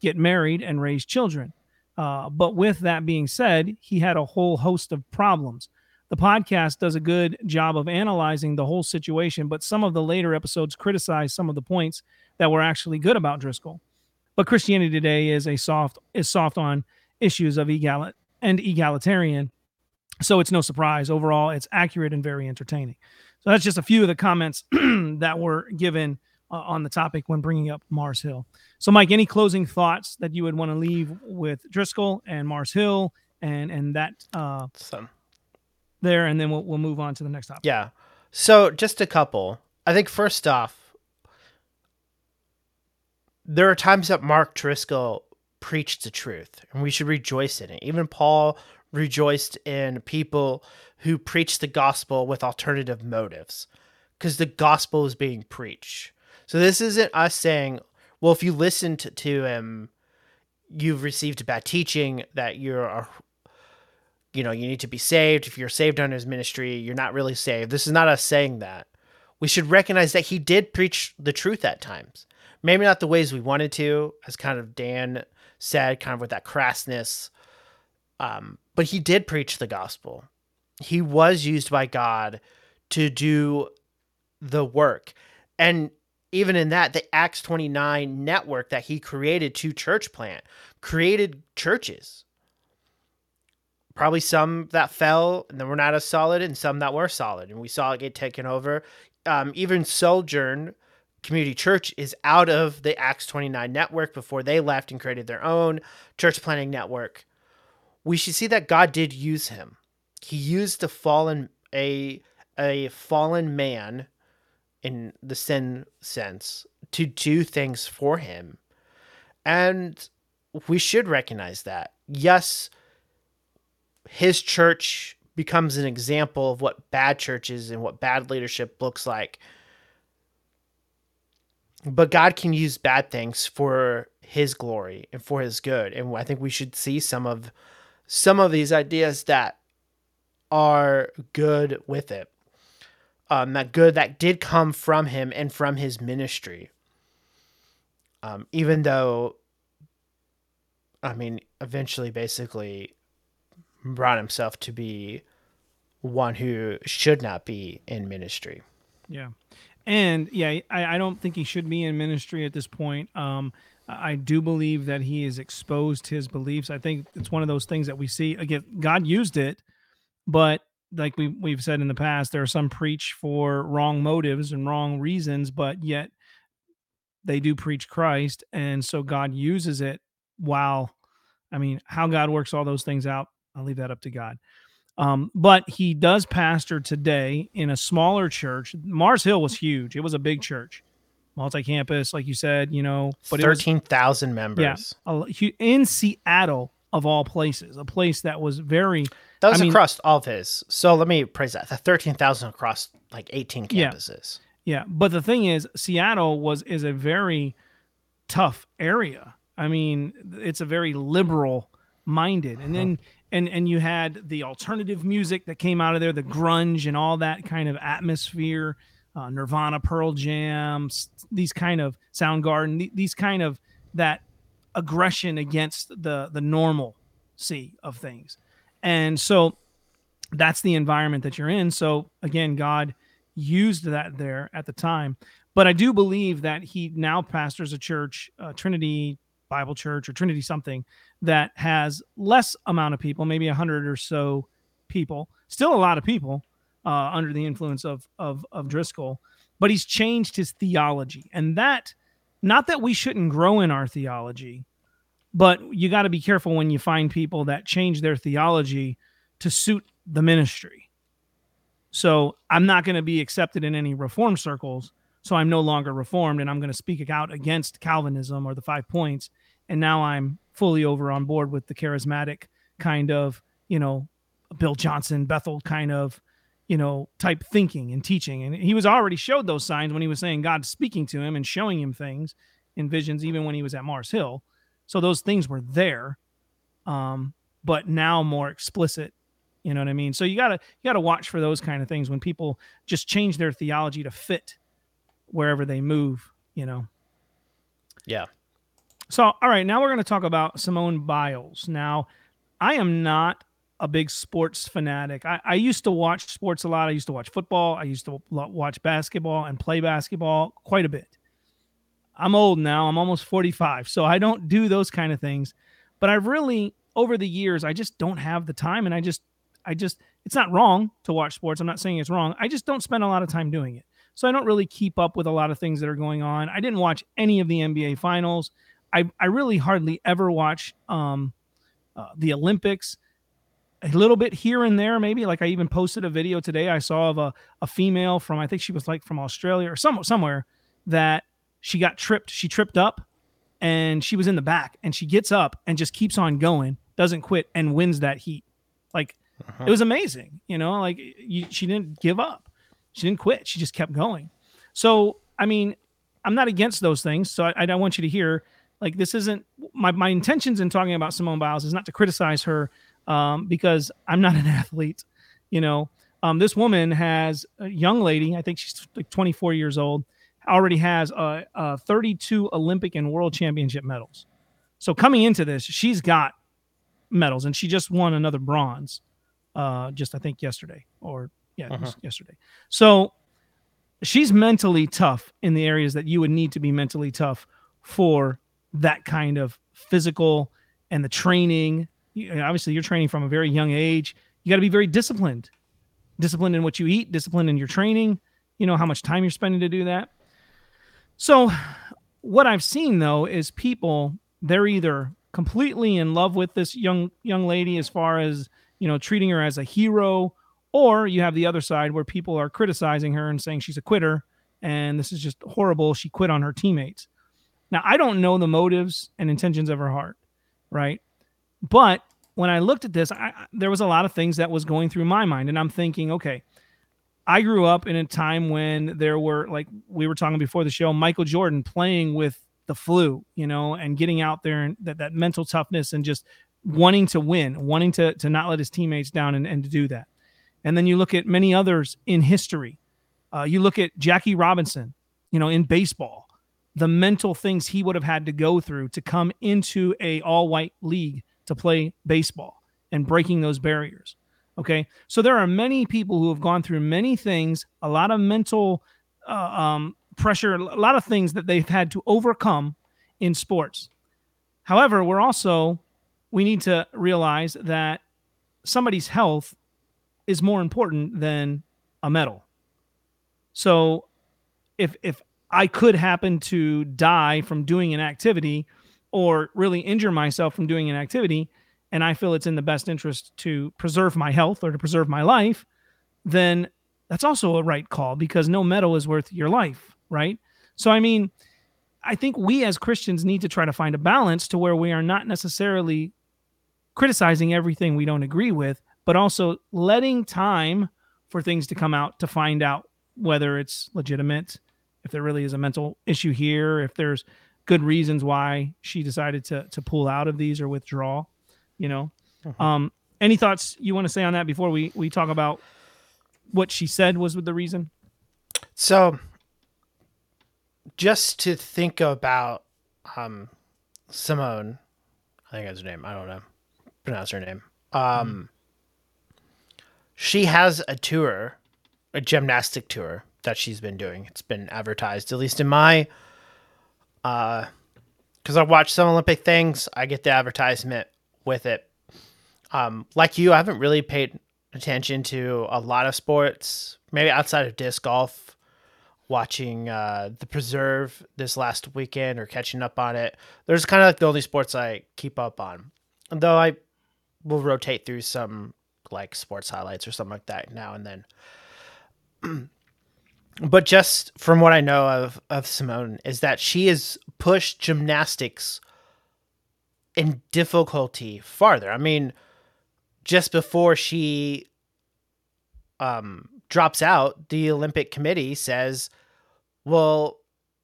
get married, and raise children. Uh, but with that being said, he had a whole host of problems. The podcast does a good job of analyzing the whole situation, but some of the later episodes criticize some of the points that were actually good about Driscoll. But Christianity today is a soft is soft on issues of egalit and egalitarian, so it's no surprise. Overall, it's accurate and very entertaining. So that's just a few of the comments that were given uh, on the topic when bringing up Mars Hill. So, Mike, any closing thoughts that you would want to leave with Driscoll and Mars Hill and and that uh, So, there, and then we'll we'll move on to the next topic. yeah. So just a couple. I think first off, there are times that Mark Driscoll preached the truth, and we should rejoice in it. Even Paul rejoiced in people who preach the gospel with alternative motives, because the gospel is being preached. So this isn't us saying, well, if you listened to, him, you've received bad teaching that you're a you know, you need to be saved. If you're saved under his ministry, you're not really saved. This is not us saying that. We should recognize that he did preach the truth at times. Maybe not the ways we wanted to, as kind of Dan said, kind of with that crassness. Um, but he did preach the gospel. He was used by God to do the work. And even in that, the Acts 29 network that he created to church plant created churches probably some that fell and then were not as solid and some that were solid and we saw it get taken over um, even sojourn community church is out of the acts 29 network before they left and created their own church planning network we should see that god did use him he used the fallen a a fallen man in the sin sense to do things for him and we should recognize that yes his church becomes an example of what bad churches and what bad leadership looks like. But God can use bad things for his glory and for his good. And I think we should see some of some of these ideas that are good with it. Um, that good that did come from him and from his ministry. Um, even though I mean, eventually basically brought himself to be one who should not be in ministry. Yeah. And yeah, I, I don't think he should be in ministry at this point. Um, I do believe that he has exposed his beliefs. I think it's one of those things that we see again. God used it, but like we we've said in the past, there are some preach for wrong motives and wrong reasons, but yet they do preach Christ, and so God uses it. While, I mean, how God works all those things out, I'll leave that up to God. Um, but he does pastor today in a smaller church. Mars Hill was huge. It was a big church, multi-campus, like you said. You know, but Thirteen thousand members. a- in Seattle of all places, a place that was very That was I mean- across all of his. So let me praise that. The thirteen thousand across like eighteen campuses. Yeah, but the thing is, Seattle was is a very tough area. I mean, it's a very liberal minded, and then uh-huh. and and you had the alternative music that came out of there, the grunge and all that kind of atmosphere, uh, Nirvana, Pearl Jam, these kind of Soundgarden, th- these kind of that aggression against the the normalcy of things, and so that's the environment that you're in. So again, God used that there at the time. But I do believe that he now pastors a church, uh, Trinity Bible Church or Trinity something that has less amount of people, maybe a hundred or so people. Still a lot of people uh, under the influence of, of of Driscoll, but he's changed his theology, and that not that we shouldn't grow in our theology, but you got to be careful when you find people that change their theology to suit the ministry. So I'm not going to be accepted in any reform circles. So I'm no longer reformed and I'm going to speak out against Calvinism or the five points. And now I'm fully over on board with the charismatic kind of, you know, Bill Johnson, Bethel kind of, you know, type thinking and teaching. And he was already showed those signs when he was saying God speaking to him and showing him things in visions, even when he was at Mars Hill. So those things were there, um, but now more explicit. You know what I mean? So you gotta you gotta watch for those kind of things when people just change their theology to fit wherever they move. You know. Yeah. So all right, now we're gonna talk about Simone Biles. Now, I am not a big sports fanatic. I, I used to watch sports a lot. I used to watch football. I used to watch basketball and play basketball quite a bit. I'm old now. I'm almost 45. So I don't do those kind of things. But I've really, over the years, I just don't have the time. And I just, I just, it's not wrong to watch sports. I'm not saying it's wrong. I just don't spend a lot of time doing it. So I don't really keep up with a lot of things that are going on. I didn't watch any of the NBA finals. I, I really hardly ever watch um, uh, the Olympics. A little bit here and there, maybe. Like I even posted a video today I saw of a, a female from, I think she was like from Australia or some, somewhere that she got tripped. She tripped up and she was in the back and she gets up and just keeps on going, doesn't quit and wins that heat. Like uh-huh. it was amazing, you know, like you, she didn't give up. She didn't quit. She just kept going. So, I mean, I'm not against those things. So I, I want you to hear like this isn't my, my intentions in talking about Simone Biles is not to criticize her um, because I'm not an athlete, you know. Um, this woman has a young lady, I think she's like 24 years old already has uh, uh, 32 Olympic and World Championship medals. So coming into this, she's got medals, and she just won another bronze, uh, just I think yesterday or yeah, uh-huh. yesterday. So she's mentally tough in the areas that you would need to be mentally tough for that kind of physical and the training. You obviously, you're training from a very young age. You got to be very disciplined, disciplined in what you eat, disciplined in your training. You know how much time you're spending to do that. So, what I've seen though is people they're either completely in love with this young young lady as far as you know treating her as a hero, or you have the other side where people are criticizing her and saying she's a quitter and this is just horrible. She quit on her teammates. Now, I don't know the motives and intentions of her heart, right? But when I looked at this, I, there was a lot of things that was going through my mind, and I'm thinking, okay, I grew up in a time when there were like we were talking before the show, Michael Jordan playing with the flu, you know, and getting out there and that, that mental toughness and just wanting to win, wanting to to not let his teammates down and, and to do that. And then you look at many others in history. Uh, you look at Jackie Robinson, you know, in baseball, the mental things he would have had to go through to come into a all white league to play baseball and breaking those barriers. Okay. So there are many people who have gone through many things, a lot of mental uh, um, pressure, a lot of things that they've had to overcome in sports. However, we're also, we need to realize that somebody's health is more important than a medal. So if, if I could happen to die from doing an activity or really injure myself from doing an activity, and I feel it's in the best interest to preserve my health or to preserve my life, then that's also a right call because no medal is worth your life, right? So, I mean, I think we as Christians need to try to find a balance to where we are not necessarily criticizing everything we don't agree with, but also letting time for things to come out to find out whether it's legitimate, if there really is a mental issue here, if there's good reasons why she decided to to pull out of these or withdraw you know uh-huh. um any thoughts you want to say on that before we we talk about what she said was the reason so just to think about um simone i think that's her name i don't know pronounce her name um mm-hmm. she has a tour a gymnastic tour that she's been doing. It's been advertised, at least in my, uh, because I watch some Olympic things, I get the advertisement with it. Um, like you, I haven't really paid attention to a lot of sports, maybe outside of disc golf. Watching uh, the Preserve this last weekend or catching up on it. There's kind of like the only sports I keep up on. Though I will rotate through some like sports highlights or something like that now and then. but just from what I know of of Simone is that she has pushed gymnastics in difficulty farther. I mean, just before she um drops out, the Olympic Committee says, "Well,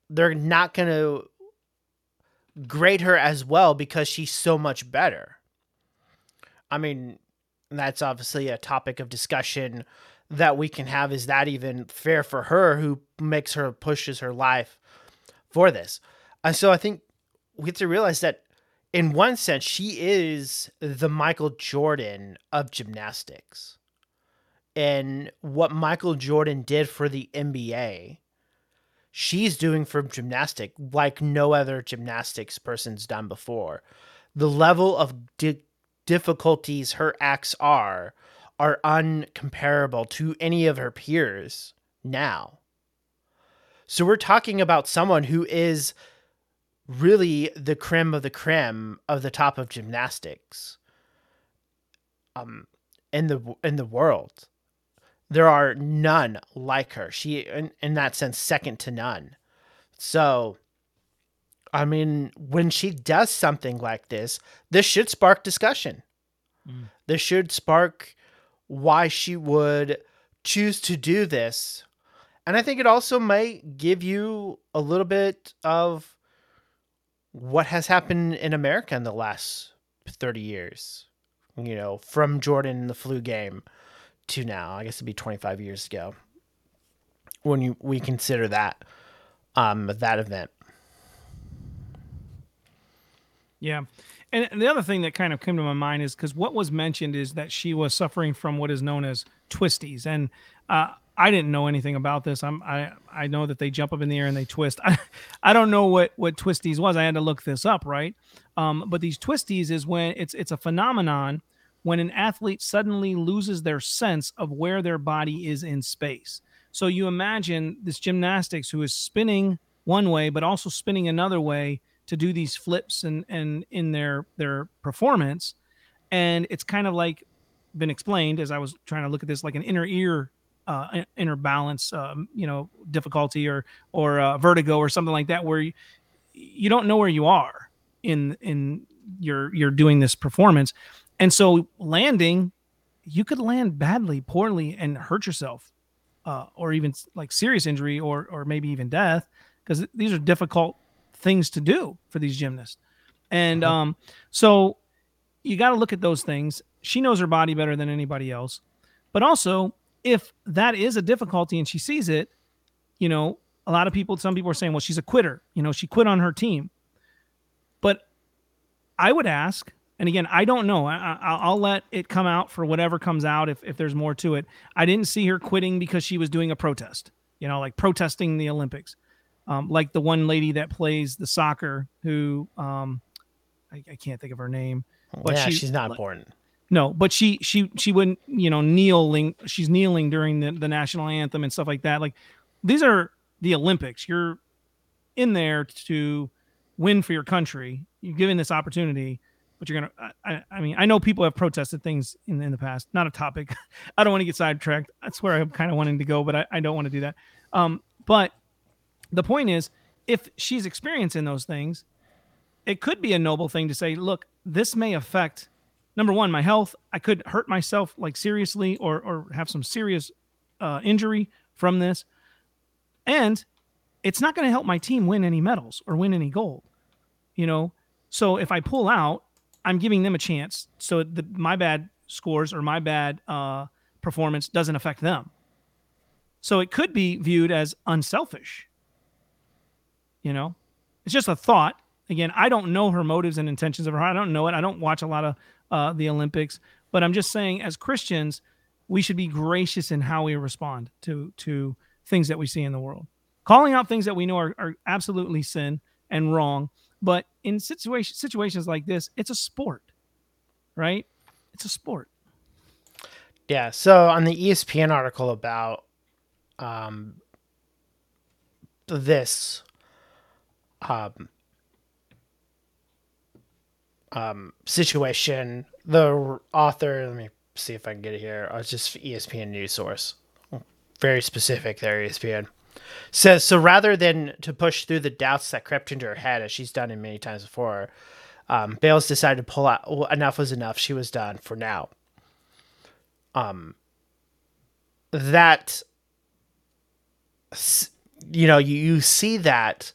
they're not going to grade her as well because she's so much better." I mean, that's obviously a topic of discussion that we can have. Is that even fair for her who makes her pushes her life for this? And so I think we have to realize that in one sense, she is the Michael Jordan of gymnastics. And what Michael Jordan did for the NBA, she's doing for gymnastic like no other gymnastics person's done before. The level of di- difficulties her acts are are uncomparable to any of her peers now. So we're talking about someone who is really the creme of the creme of the top of gymnastics um in the in the world. There are none like her. She in, in that sense second to none. So I mean, when she does something like this, this should spark discussion. Mm. This should spark why she would choose to do this. And I think it also might give you a little bit of what has happened in America in the last 30 years. You know, from Jordan in the flu game to now. I guess it'd be 25 years ago when you we consider that um that event. Yeah. And the other thing that kind of came to my mind is because what was mentioned is that she was suffering from what is known as twisties, and uh, I didn't know anything about this. I'm I I know that they jump up in the air and they twist. I I don't know what what twisties was. I had to look this up, right? Um, but these twisties is when it's it's a phenomenon when an athlete suddenly loses their sense of where their body is in space. So you imagine this gymnastics who is spinning one way but also spinning another way to do these flips and and in their their performance. And it's kind of like been explained as i was trying to look at this like an inner ear uh, inner balance um, you know difficulty or or uh, vertigo or something like that where you, you don't know where you are in in your you're doing this performance. And so landing you could land badly poorly and hurt yourself uh, or even like serious injury or or maybe even death because these are difficult things to do for these gymnasts. And uh-huh. um, so you got to look at those things. She knows her body better than anybody else. But also, if that is a difficulty and she sees it, you know, a lot of people, some people are saying, well, she's a quitter. You know, she quit on her team. But I would ask, and again, I don't know. I, will let it come out for whatever comes out if, if there's more to it. I didn't see her quitting because she was doing a protest, you know, like protesting the Olympics um, like the one lady that plays the soccer who um, I, I can't think of her name. But yeah, she, she's not important. No, but she she she wouldn't you know kneeling. She's kneeling during the, the national anthem and stuff like that. Like these are the Olympics. You're in there to win for your country. You're given this opportunity, but you're gonna. I, I mean, I know people have protested things in, in the past. Not a topic. I don't want to get sidetracked. That's where I'm kind of wanting to go, but I, I don't want to do that. Um, but the point is, if she's experiencing those things, it could be a noble thing to say, look, this may affect number one, my health. I could hurt myself like seriously or or have some serious uh, injury from this. And it's not going to help my team win any medals or win any gold. You know, so if I pull out, I'm giving them a chance. So the, my bad scores or my bad uh, performance doesn't affect them. So it could be viewed as unselfish you know, it's just a thought. Again, I don't know her motives and intentions of her heart. I don't know it. I don't watch a lot of uh, the Olympics, but I'm just saying, as Christians, we should be gracious in how we respond to to things that we see in the world, calling out things that we know are, are absolutely sin and wrong. But in situation, situations like this, it's a sport, right? It's a sport. Yeah. So on the ESPN article about um, this um, um, situation, the author, let me see if I can get it here. Oh, it's just ESPN news source. Very specific there, ESPN. Says so rather than to push through the doubts that crept into her head, as she's done it many times before, um, Biles decided to pull out. Well, enough was enough. She was done for now. Um, that you know you, you see that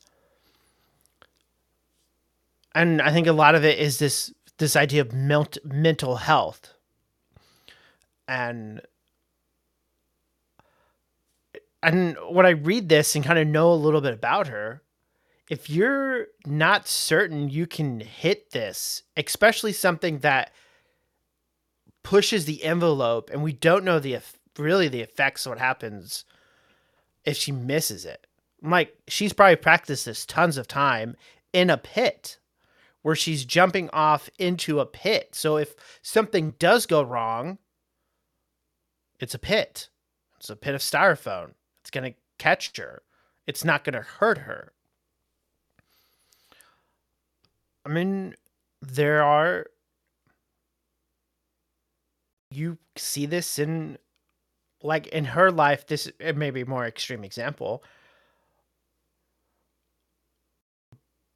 and i think a lot of it is this this idea of melt, mental health and and when I read this and kind of know a little bit about her, if you're not certain you can hit this, especially something that pushes the envelope and we don't know the really the effects of what happens if she misses it. I'm like she's probably practiced this tons of time in a pit where she's jumping off into a pit. So if something does go wrong, it's a pit. It's a pit of styrofoam. It's going to catch her. It's not going to hurt her. I mean, there are. You see this in, like, in her life, this it may be more extreme example.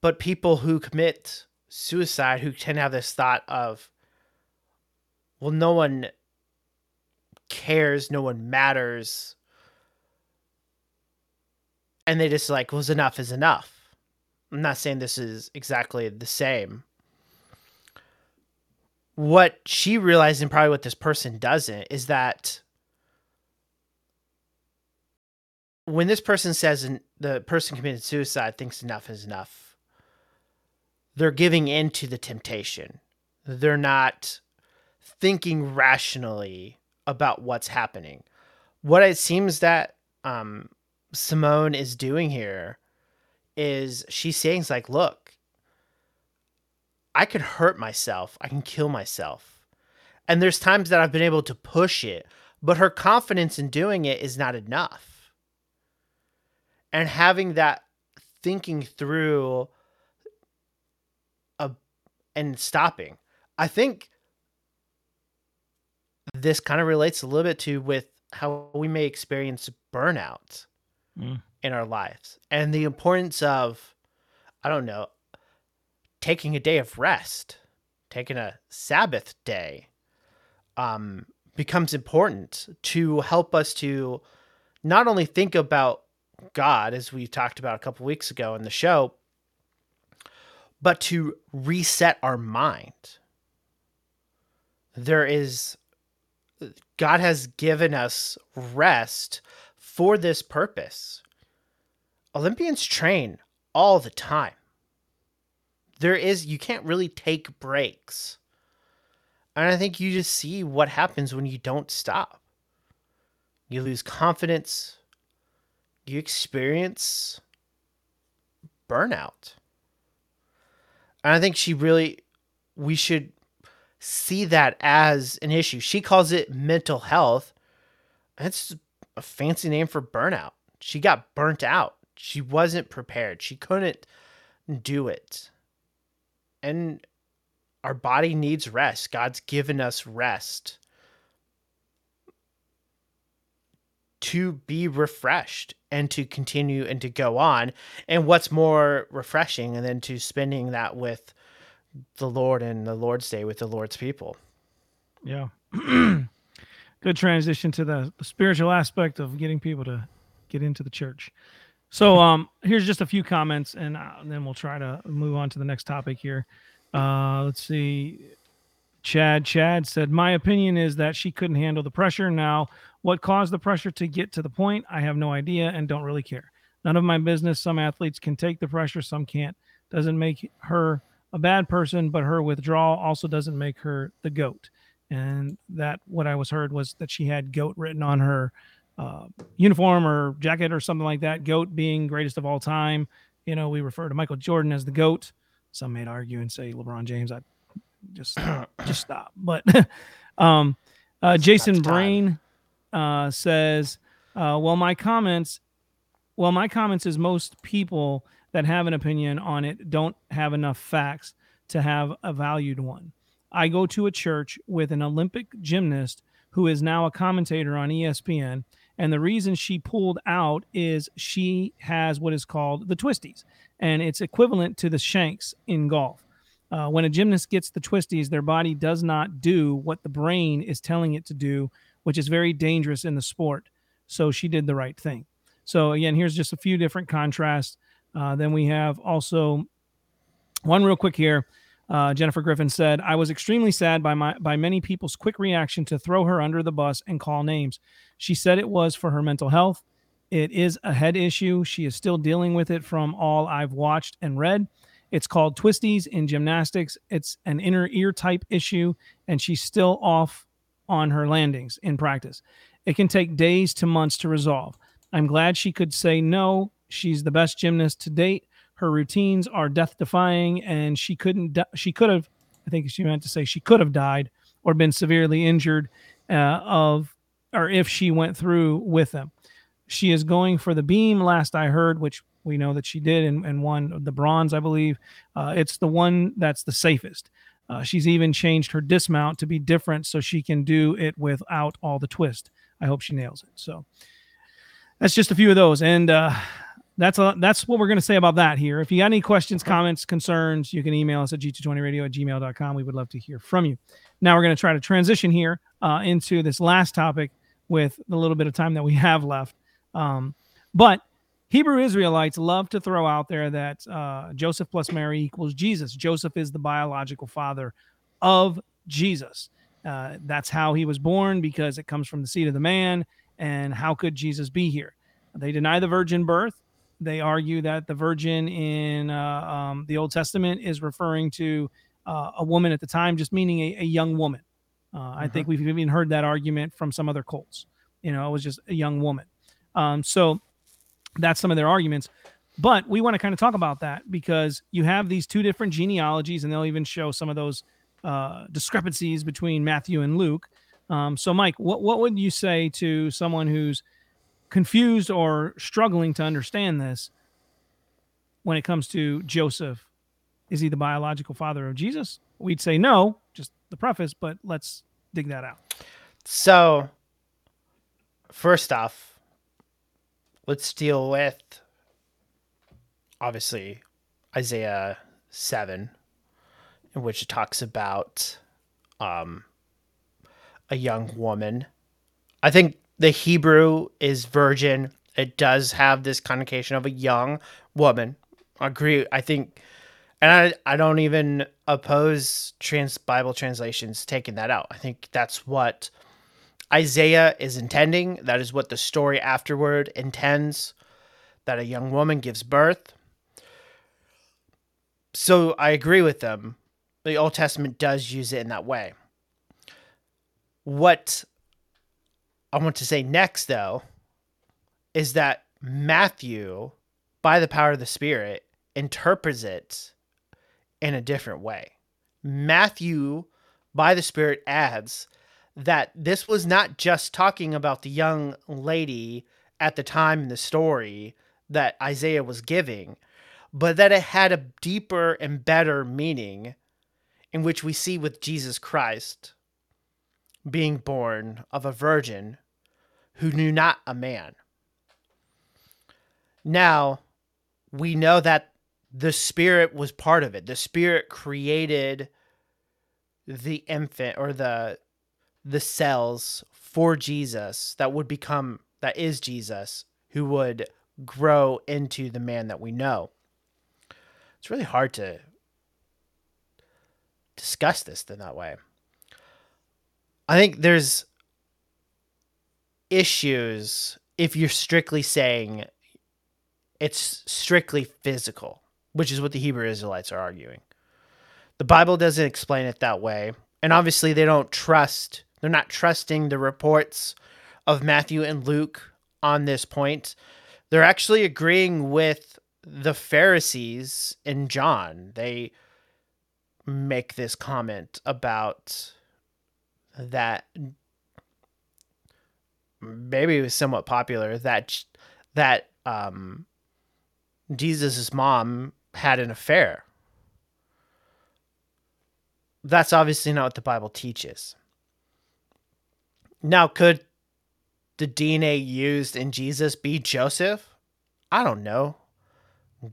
But people who commit suicide who tend to have this thought of, well, no one cares, no one matters and they just like was enough is enough. I'm not saying this is exactly the same. What she realized, and probably what this person doesn't, is that when this person says the person committed suicide thinks enough is enough, they're giving in to the temptation. They're not thinking rationally about what's happening. What it seems that um, Simone is doing here is she's saying like, look, I could hurt myself. I can kill myself. And there's times that I've been able to push it, but her confidence in doing it is not enough. And having that thinking through and stopping. I think this kind of relates a little bit to with how we may experience burnout mm. in our lives and the importance of, I don't know, taking a day of rest, taking a Sabbath day, um, becomes important to help us to not only think about God, as we talked about a couple weeks ago in the show, but to reset our mind. There is, God has given us rest for this purpose. Olympians train all the time. There is, you can't really take breaks. And I think you just see what happens when you don't stop. You lose confidence, you experience burnout. And I think she really, we should see that as an issue. She calls it mental health. That's a fancy name for burnout. She got burnt out. She wasn't prepared. She couldn't do it. And our body needs rest. God's given us rest to be refreshed and to continue and to go on. And what's more refreshing than to spending that with the Lord and the Lord's day with the Lord's people? Yeah. good transition to the, spiritual aspect of getting people to get into the church. So um, here's just a few comments, and, uh, then we'll try to move on to the next topic here. Uh, let's see. Chad Chad said, "My opinion is that she couldn't handle the pressure. Now, what caused the pressure to get to the point? I have no idea and don't really care. None of my business. Some athletes can take the pressure, some can't. Doesn't make her a bad person, but her withdrawal also doesn't make her the goat." and that what I was heard was that she had goat written on her uh, uniform or jacket or something like that. Goat being greatest of all time. You know, we refer to Michael Jordan as the goat. Some may argue and say LeBron James. I just just stop. But um, uh, Jason Brain uh, says, uh, "Well, my comments, well, my comments is most people that have an opinion on it don't have enough facts to have a valued one. I go to a church with an Olympic gymnast who is now a commentator on ESPN." And the reason she pulled out is she has what is called the twisties, and it's equivalent to the shanks in golf. Uh, when a gymnast gets the twisties, their body does not do what the brain is telling it to do, which is very dangerous in the sport. So she did the right thing. So, again, here's just a few different contrasts. Uh, then we have also one real quick here. Uh, Jennifer Griffin said, "I was extremely sad by my by many people's quick reaction to throw her under the bus and call names. She said it was for her mental health. It is a head issue. She is still dealing with it from all I've watched and read. It's called twisties in gymnastics. It's an inner ear type issue, and she's still off on her landings in practice. It can take days to months to resolve. I'm glad she could say no. She's the best gymnast to date. Her routines are death defying, and she couldn't. She could have. I think she meant to say she could have died or been severely injured uh, of, or if she went through with them. She is going for the beam. Last I heard, which we know that she did and, and won the bronze, I believe. Uh, it's the one that's the safest. Uh, she's even changed her dismount to be different so she can do it without all the twist. I hope she nails it. So that's just a few of those. And uh, that's a, that's what we're going to say about that here. If you got any questions, comments, concerns, you can email us at g220radio at gmail.com. We would love to hear from you. Now we're going to try to transition here uh, into this last topic with the little bit of time that we have left. Um, but Hebrew Israelites love to throw out there that uh, Joseph plus Mary equals Jesus. Joseph is the biological father of Jesus. Uh, that's how he was born because it comes from the seed of the man. And how could Jesus be here? They deny the virgin birth they argue that the virgin in uh, um, the Old Testament is referring to uh, a woman at the time, just meaning a, a young woman. Uh, mm-hmm. I think we've even heard that argument from some other cults. You know, it was just a young woman. Um, so that's some of their arguments. But we want to kind of talk about that because you have these two different genealogies, and they'll even show some of those uh, discrepancies between Matthew and Luke. Um, so, Mike, what what would you say to someone who's confused or struggling to understand this when it comes to Joseph. Is he the biological father of Jesus? We'd say no, just the preface, but let's dig that out. So, first off, let's deal with obviously Isaiah 7, in which it talks about um, a young woman. I think the Hebrew is virgin. It does have this connotation of a young woman. I agree. I think, and I, I don't even oppose trans Bible translations taking that out. I think that's what Isaiah is intending. That is what the story afterward intends. That a young woman gives birth. So I agree with them. The Old Testament does use it in that way. What I want to say next, though, is that Matthew, by the power of the Spirit, interprets it in a different way. Matthew, by the Spirit, adds that this was not just talking about the young lady at the time in the story that Isaiah was giving, but that it had a deeper and better meaning in which we see with Jesus Christ being born of a virgin who knew not a man. Now, we know that the Spirit was part of it. The Spirit created the infant or the the cells for Jesus that would become that is Jesus who would grow into the man that we know. It's really hard to discuss this in that way. I think there's issues if you're strictly saying it's strictly physical, which is what the Hebrew Israelites are arguing. The Bible doesn't explain it that way. And obviously, they don't trust, they're not trusting the reports of Matthew and Luke on this point, they're actually agreeing with the Pharisees in John. They make this comment about that maybe it was somewhat popular that that um Jesus's mom had an affair. That's obviously not what the Bible teaches. Now, could the DNA used in Jesus be Joseph? I don't know.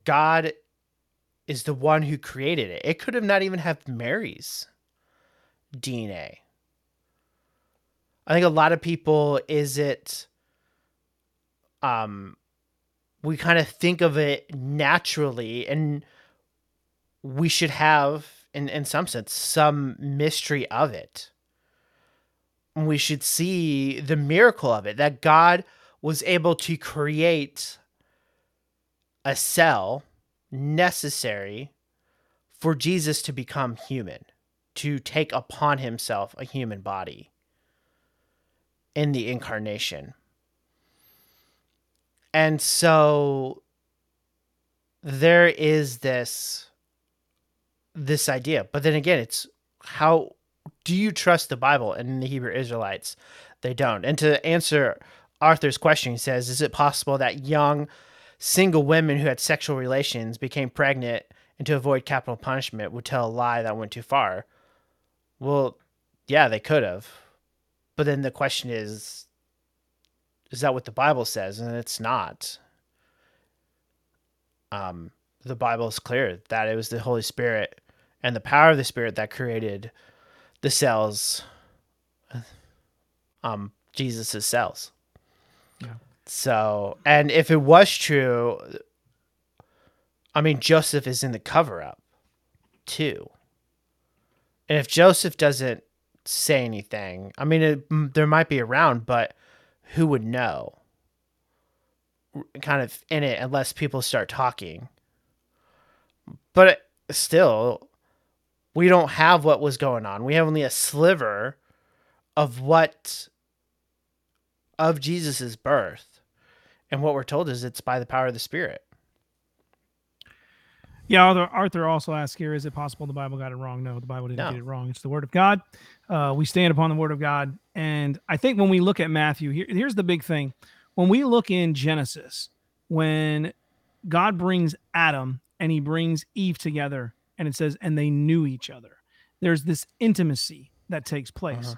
God is the one who created it. It could have not even have Mary's DNA. I think a lot of people is it um we kind of think of it naturally and we should have in in some sense some mystery of it. We should see the miracle of it that God was able to create a cell necessary for Jesus to become human, to take upon himself a human body in the incarnation. And so there is this this idea. But then again, it's how do you trust the Bible? And the Hebrew Israelites, they don't. And to answer Arthur's question, he says, Is it possible that young single women who had sexual relations became pregnant and to avoid capital punishment would tell a lie that went too far? Well, yeah, they could have. But then the question is is that what the Bible says? And it's not. Um, the Bible is clear that it was the Holy Spirit and the power of the Spirit that created the cells, um, Jesus's cells. Yeah. So, and if it was true, I mean, Joseph is in the cover up too. And if Joseph doesn't say anything, I mean, it, there might be around, but who would know? Kind of in it, unless people start talking. But still, we don't have what was going on. We have only a sliver of what of Jesus's birth. And what we're told is it's by the power of the Spirit. Yeah, Arthur, Arthur also asks here, is it possible the Bible got it wrong? No, the Bible didn't no. get it wrong. It's the Word of God. Uh, we stand upon the Word of God. And I think when we look at Matthew, here, here's the big thing. When we look in Genesis, when God brings Adam and he brings Eve together, and it says, and they knew each other, there's this intimacy that takes place. Uh-huh.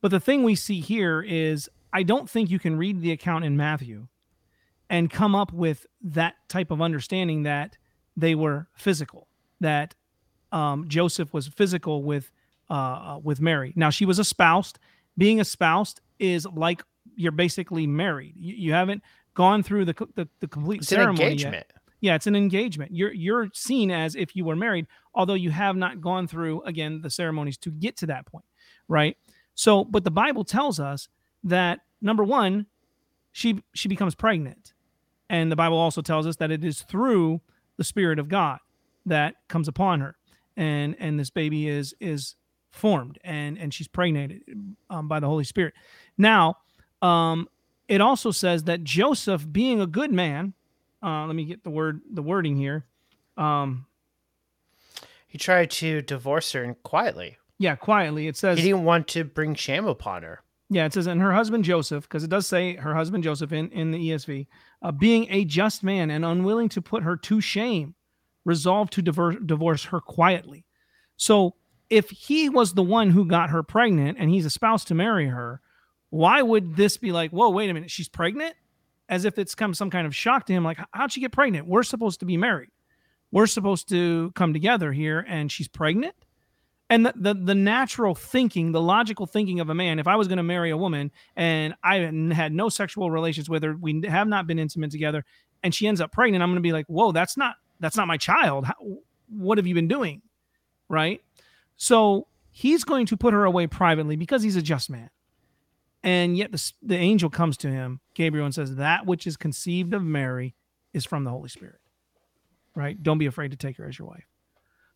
But the thing we see here is I don't think you can read the account in Matthew and come up with that type of understanding that they were physical. That um, Joseph was physical with uh, uh, with Mary. Now she was espoused. Being espoused is like you're basically married. You, you haven't gone through the the, the complete it's ceremony yet. Yeah, it's an engagement. You're you're seen as if you were married, although you have not gone through again the ceremonies to get to that point, right? So, but the Bible tells us that number one, she she becomes pregnant, and the Bible also tells us that it is through the Spirit of God that comes upon her, and and this baby is is formed, and and she's pregnant um, by the Holy Spirit. Now, um, it also says that Joseph, being a good man, uh, let me get the word the wording here. Um, he tried to divorce her and quietly. Yeah, quietly. It says he didn't want to bring shame upon her. Yeah, it says, and her husband Joseph, because it does say her husband Joseph in, in the ESV, uh, being a just man and unwilling to put her to shame, resolved to divorce, divorce her quietly. So if he was the one who got her pregnant and he's a spouse to marry her, why would this be like, whoa, wait a minute, she's pregnant? As if it's come some kind of shock to him, like, how'd she get pregnant? We're supposed to be married. We're supposed to come together here, and she's pregnant? And the, the, the natural thinking the logical thinking of a man if i was going to marry a woman and i had no sexual relations with her we have not been intimate together and she ends up pregnant i'm going to be like whoa that's not that's not my child. How, what have you been doing? Right? So he's going to put her away privately because he's a just man and yet the, the angel comes to him gabriel and says that which is conceived of mary is from the holy spirit right don't be afraid to take her as your wife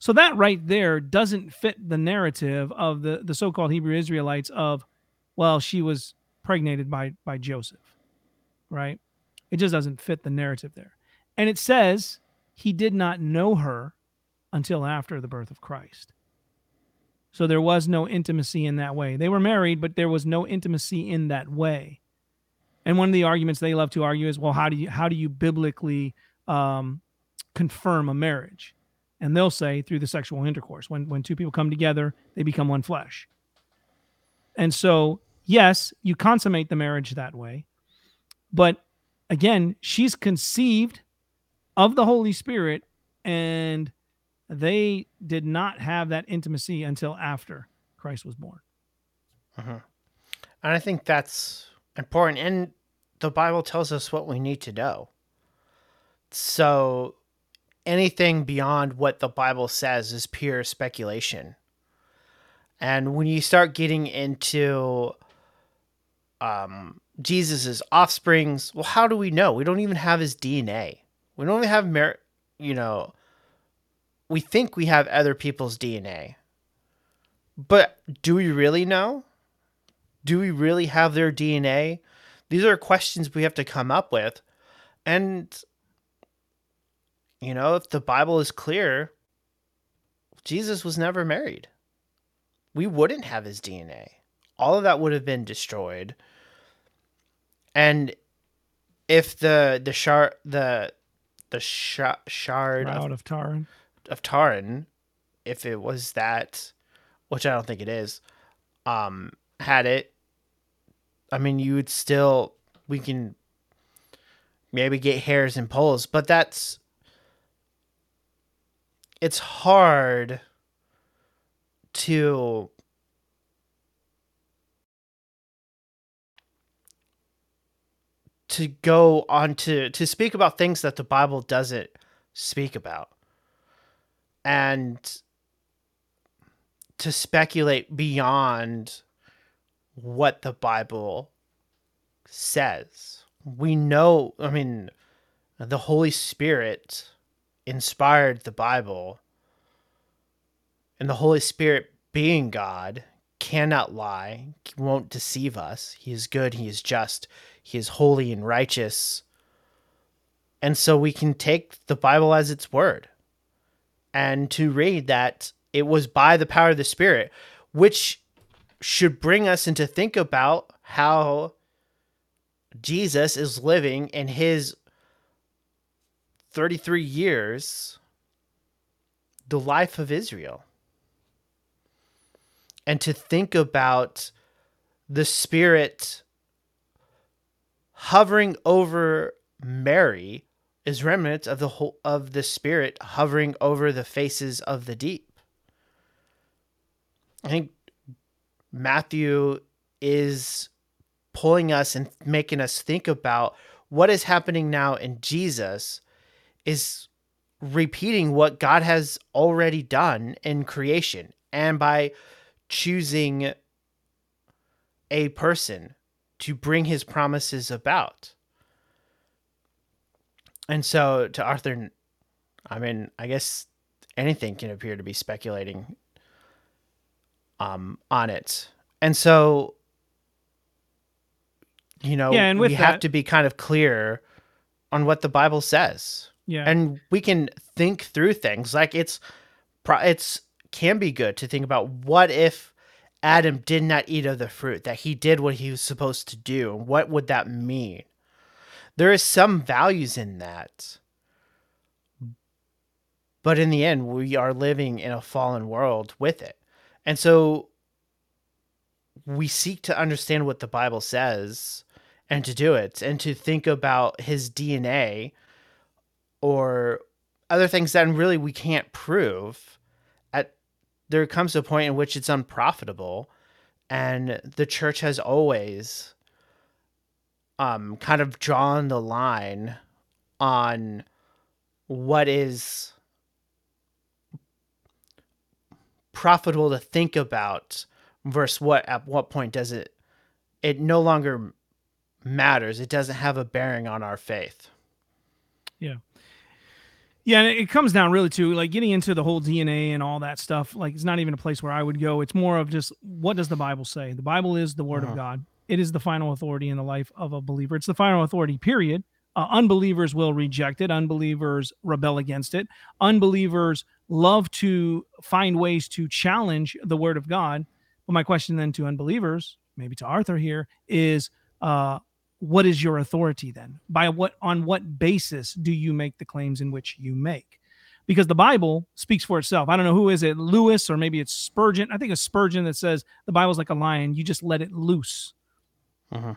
so that right there doesn't fit the narrative of the, the so-called Hebrew Israelites of, well, she was pregnated by by Joseph, right? It just doesn't fit the narrative there. And it says he did not know her until after the birth of Christ. So there was no intimacy in that way. They were married, but there was no intimacy in that way. And one of the arguments they love to argue is, well, how do you how do you biblically um, confirm a marriage? And they'll say through the sexual intercourse. When when two people come together, they become one flesh. And so, yes, you consummate the marriage that way. But again, she's conceived of the Holy Spirit, and they did not have that intimacy until after Christ was born. Mm-hmm. And I think that's important. And the Bible tells us what we need to know. So anything beyond what the Bible says is pure speculation. And when you start getting into um, Jesus's offsprings, well, how do we know? We don't even have his DNA. We don't even have merit, you know, we think we have other people's DNA. But do we really know? Do we really have their DNA? These are questions we have to come up with. And, you know, if the Bible is clear, Jesus was never married. We wouldn't have his DNA. All of that would have been destroyed. And if the the shroud the the sh- shroud out of, of Turin of Turin, if it was that, which I don't think it is, um, had it, I mean, you would still we can maybe get hairs and poles, but that's it's hard to to go on to to speak about things that the Bible doesn't speak about and to speculate beyond what the Bible says. We know, I mean, the Holy Spirit inspired the Bible, and the Holy Spirit, being God, cannot lie, won't deceive us. He is good, He is just, He is holy and righteous. And so we can take the Bible as its word and to read that it was by the power of the Spirit, which should bring us into think about how Jesus is living in his 33 years the life of Israel. And to think about the Spirit hovering over Mary is remnants of the whole of the spirit hovering over the faces of the deep. I think Matthew is pulling us and making us think about what is happening now in Jesus is repeating what God has already done in creation and by choosing a person to bring his promises about and so to Arthur, I mean, I guess anything can appear to be speculating um, on it. And so, you know, yeah, and we that, have to be kind of clear on what the Bible says. Yeah. And we can think through things like it's, it's can be good to think about what if Adam did not eat of the fruit, that he did what he was supposed to do. What would that mean? There is some values in that. But in the end, we are living in a fallen world with it. And so we seek to understand what the Bible says and to do it and to think about his DNA or other things that really we can't prove at there comes a point in which it's unprofitable and the church has always um kind of drawn the line on what is profitable to think about versus what at what point does it it no longer matters. It doesn't have a bearing on our faith. Yeah. Yeah and it comes down really to like getting into the whole dna and all that stuff like it's not even a place where i would go. It's more of just what does the bible say? The bible is the word uh-huh. of god it is the final authority in the life of a believer. It's the final authority, period. Uh, unbelievers will reject it. Unbelievers rebel against it. Unbelievers love to find ways to challenge the word of God. But my question then to unbelievers, maybe to Arthur here, is uh, what is your authority then? By what on what basis do you make the claims in which you make? Because the Bible speaks for itself. I don't know who is it, Lewis or maybe it's Spurgeon. I think it's Spurgeon that says the Bible's like a lion. You just let it loose. Uh-huh.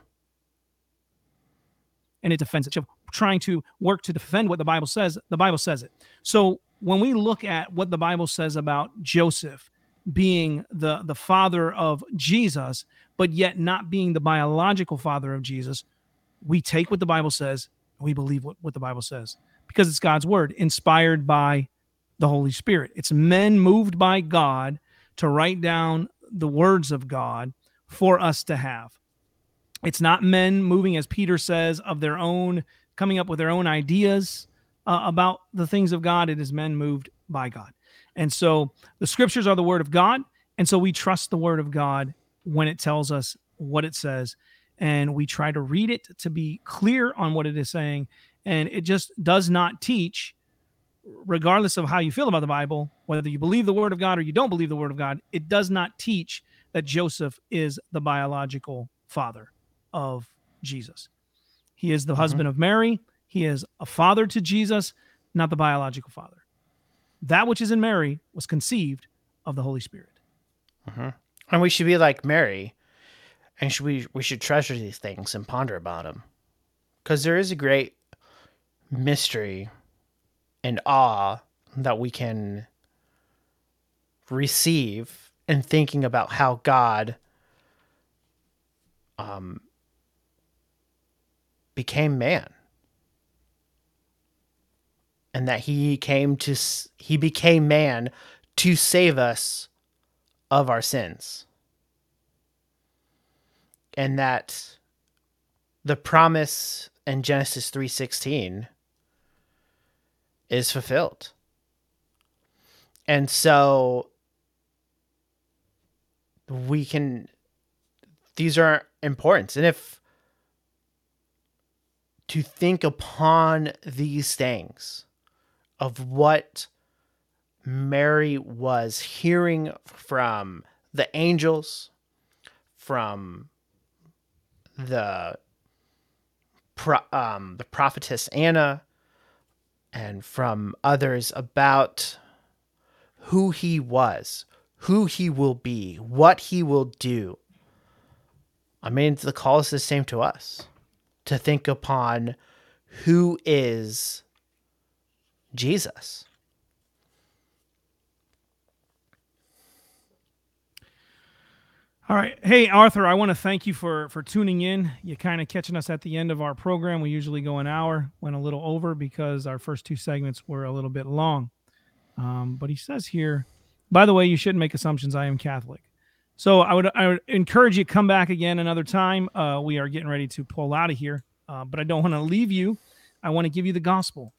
And it defends itself. Trying to work to defend what the Bible says, the Bible says it. So when we look at what the Bible says about Joseph being the the father of Jesus, but yet not being the biological father of Jesus, we take what the Bible says and we believe what, what the Bible says because it's God's word, inspired by the Holy Spirit. It's men moved by God to write down the words of God for us to have. It's not men moving, as Peter says, of their own, coming up with their own ideas uh, about the things of God. It is men moved by God. And so the scriptures are the word of God. And so we trust the word of God when it tells us what it says. And we try to read it to be clear on what it is saying. And it just does not teach, regardless of how you feel about the Bible, whether you believe the word of God or you don't believe the word of God, it does not teach that Joseph is the biological father of Jesus. He is the mm-hmm. husband of Mary. He is a father to Jesus, not the biological father. That which is in Mary was conceived of the Holy Spirit. Mm-hmm. And we should be like Mary, and should we we should treasure these things and ponder about them, because there is a great mystery and awe that we can receive in thinking about how God um, became man and that he came to he became man to save us of our sins and that the promise in Genesis 3:16 is fulfilled. And so we can these are important. And if to think upon these things of what Mary was hearing from the angels, from the um, the prophetess Anna, and from others about who he was, who he will be, what he will do. I mean, the call is the same to us to think upon who is Jesus. All right. Hey, Arthur, I want to thank you for for tuning in. You're kind of catching us at the end of our program. We usually go an hour, went a little over because our first two segments were a little bit long. Um, but he says here, by the way, you shouldn't make assumptions. I am Catholic. So I would I would encourage you to come back again another time. Uh, we are getting ready to pull out of here, uh, but I don't want to leave you. I want to give you the gospel.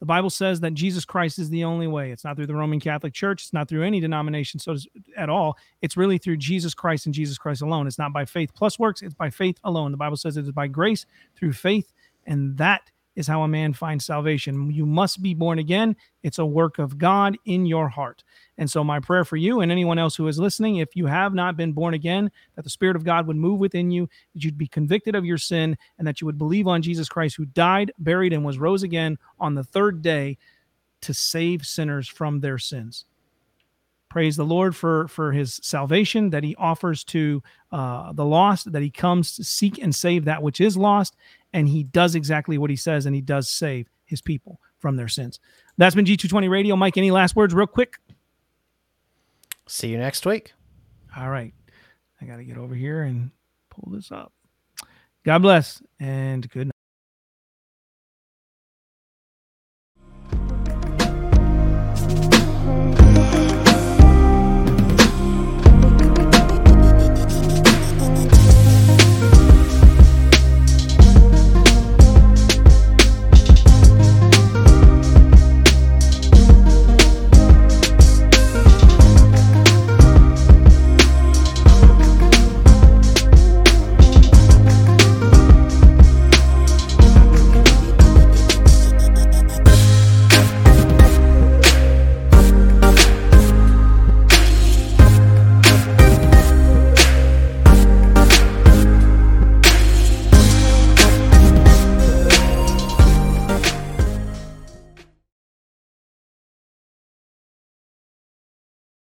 The Bible says that Jesus Christ is the only way. It's not through the Roman Catholic Church. It's not through any denomination so at all. It's really through Jesus Christ and Jesus Christ alone. It's not by faith plus works. It's by faith alone. The Bible says it is by grace through faith, and that is how a man finds salvation. You must be born again. It's a work of God in your heart. And so, my prayer for you and anyone else who is listening, if you have not been born again, that the Spirit of God would move within you, that you'd be convicted of your sin, and that you would believe on Jesus Christ, who died, buried, and was rose again on the third day to save sinners from their sins. Praise the Lord for for His salvation that He offers to uh, the lost, that He comes to seek and save that which is lost, and He does exactly what He says, and He does save His people from their sins. That's been G220 Radio. Mike, any last words, real quick? See you next week. All right. I got to get over here and pull this up. God bless and good night.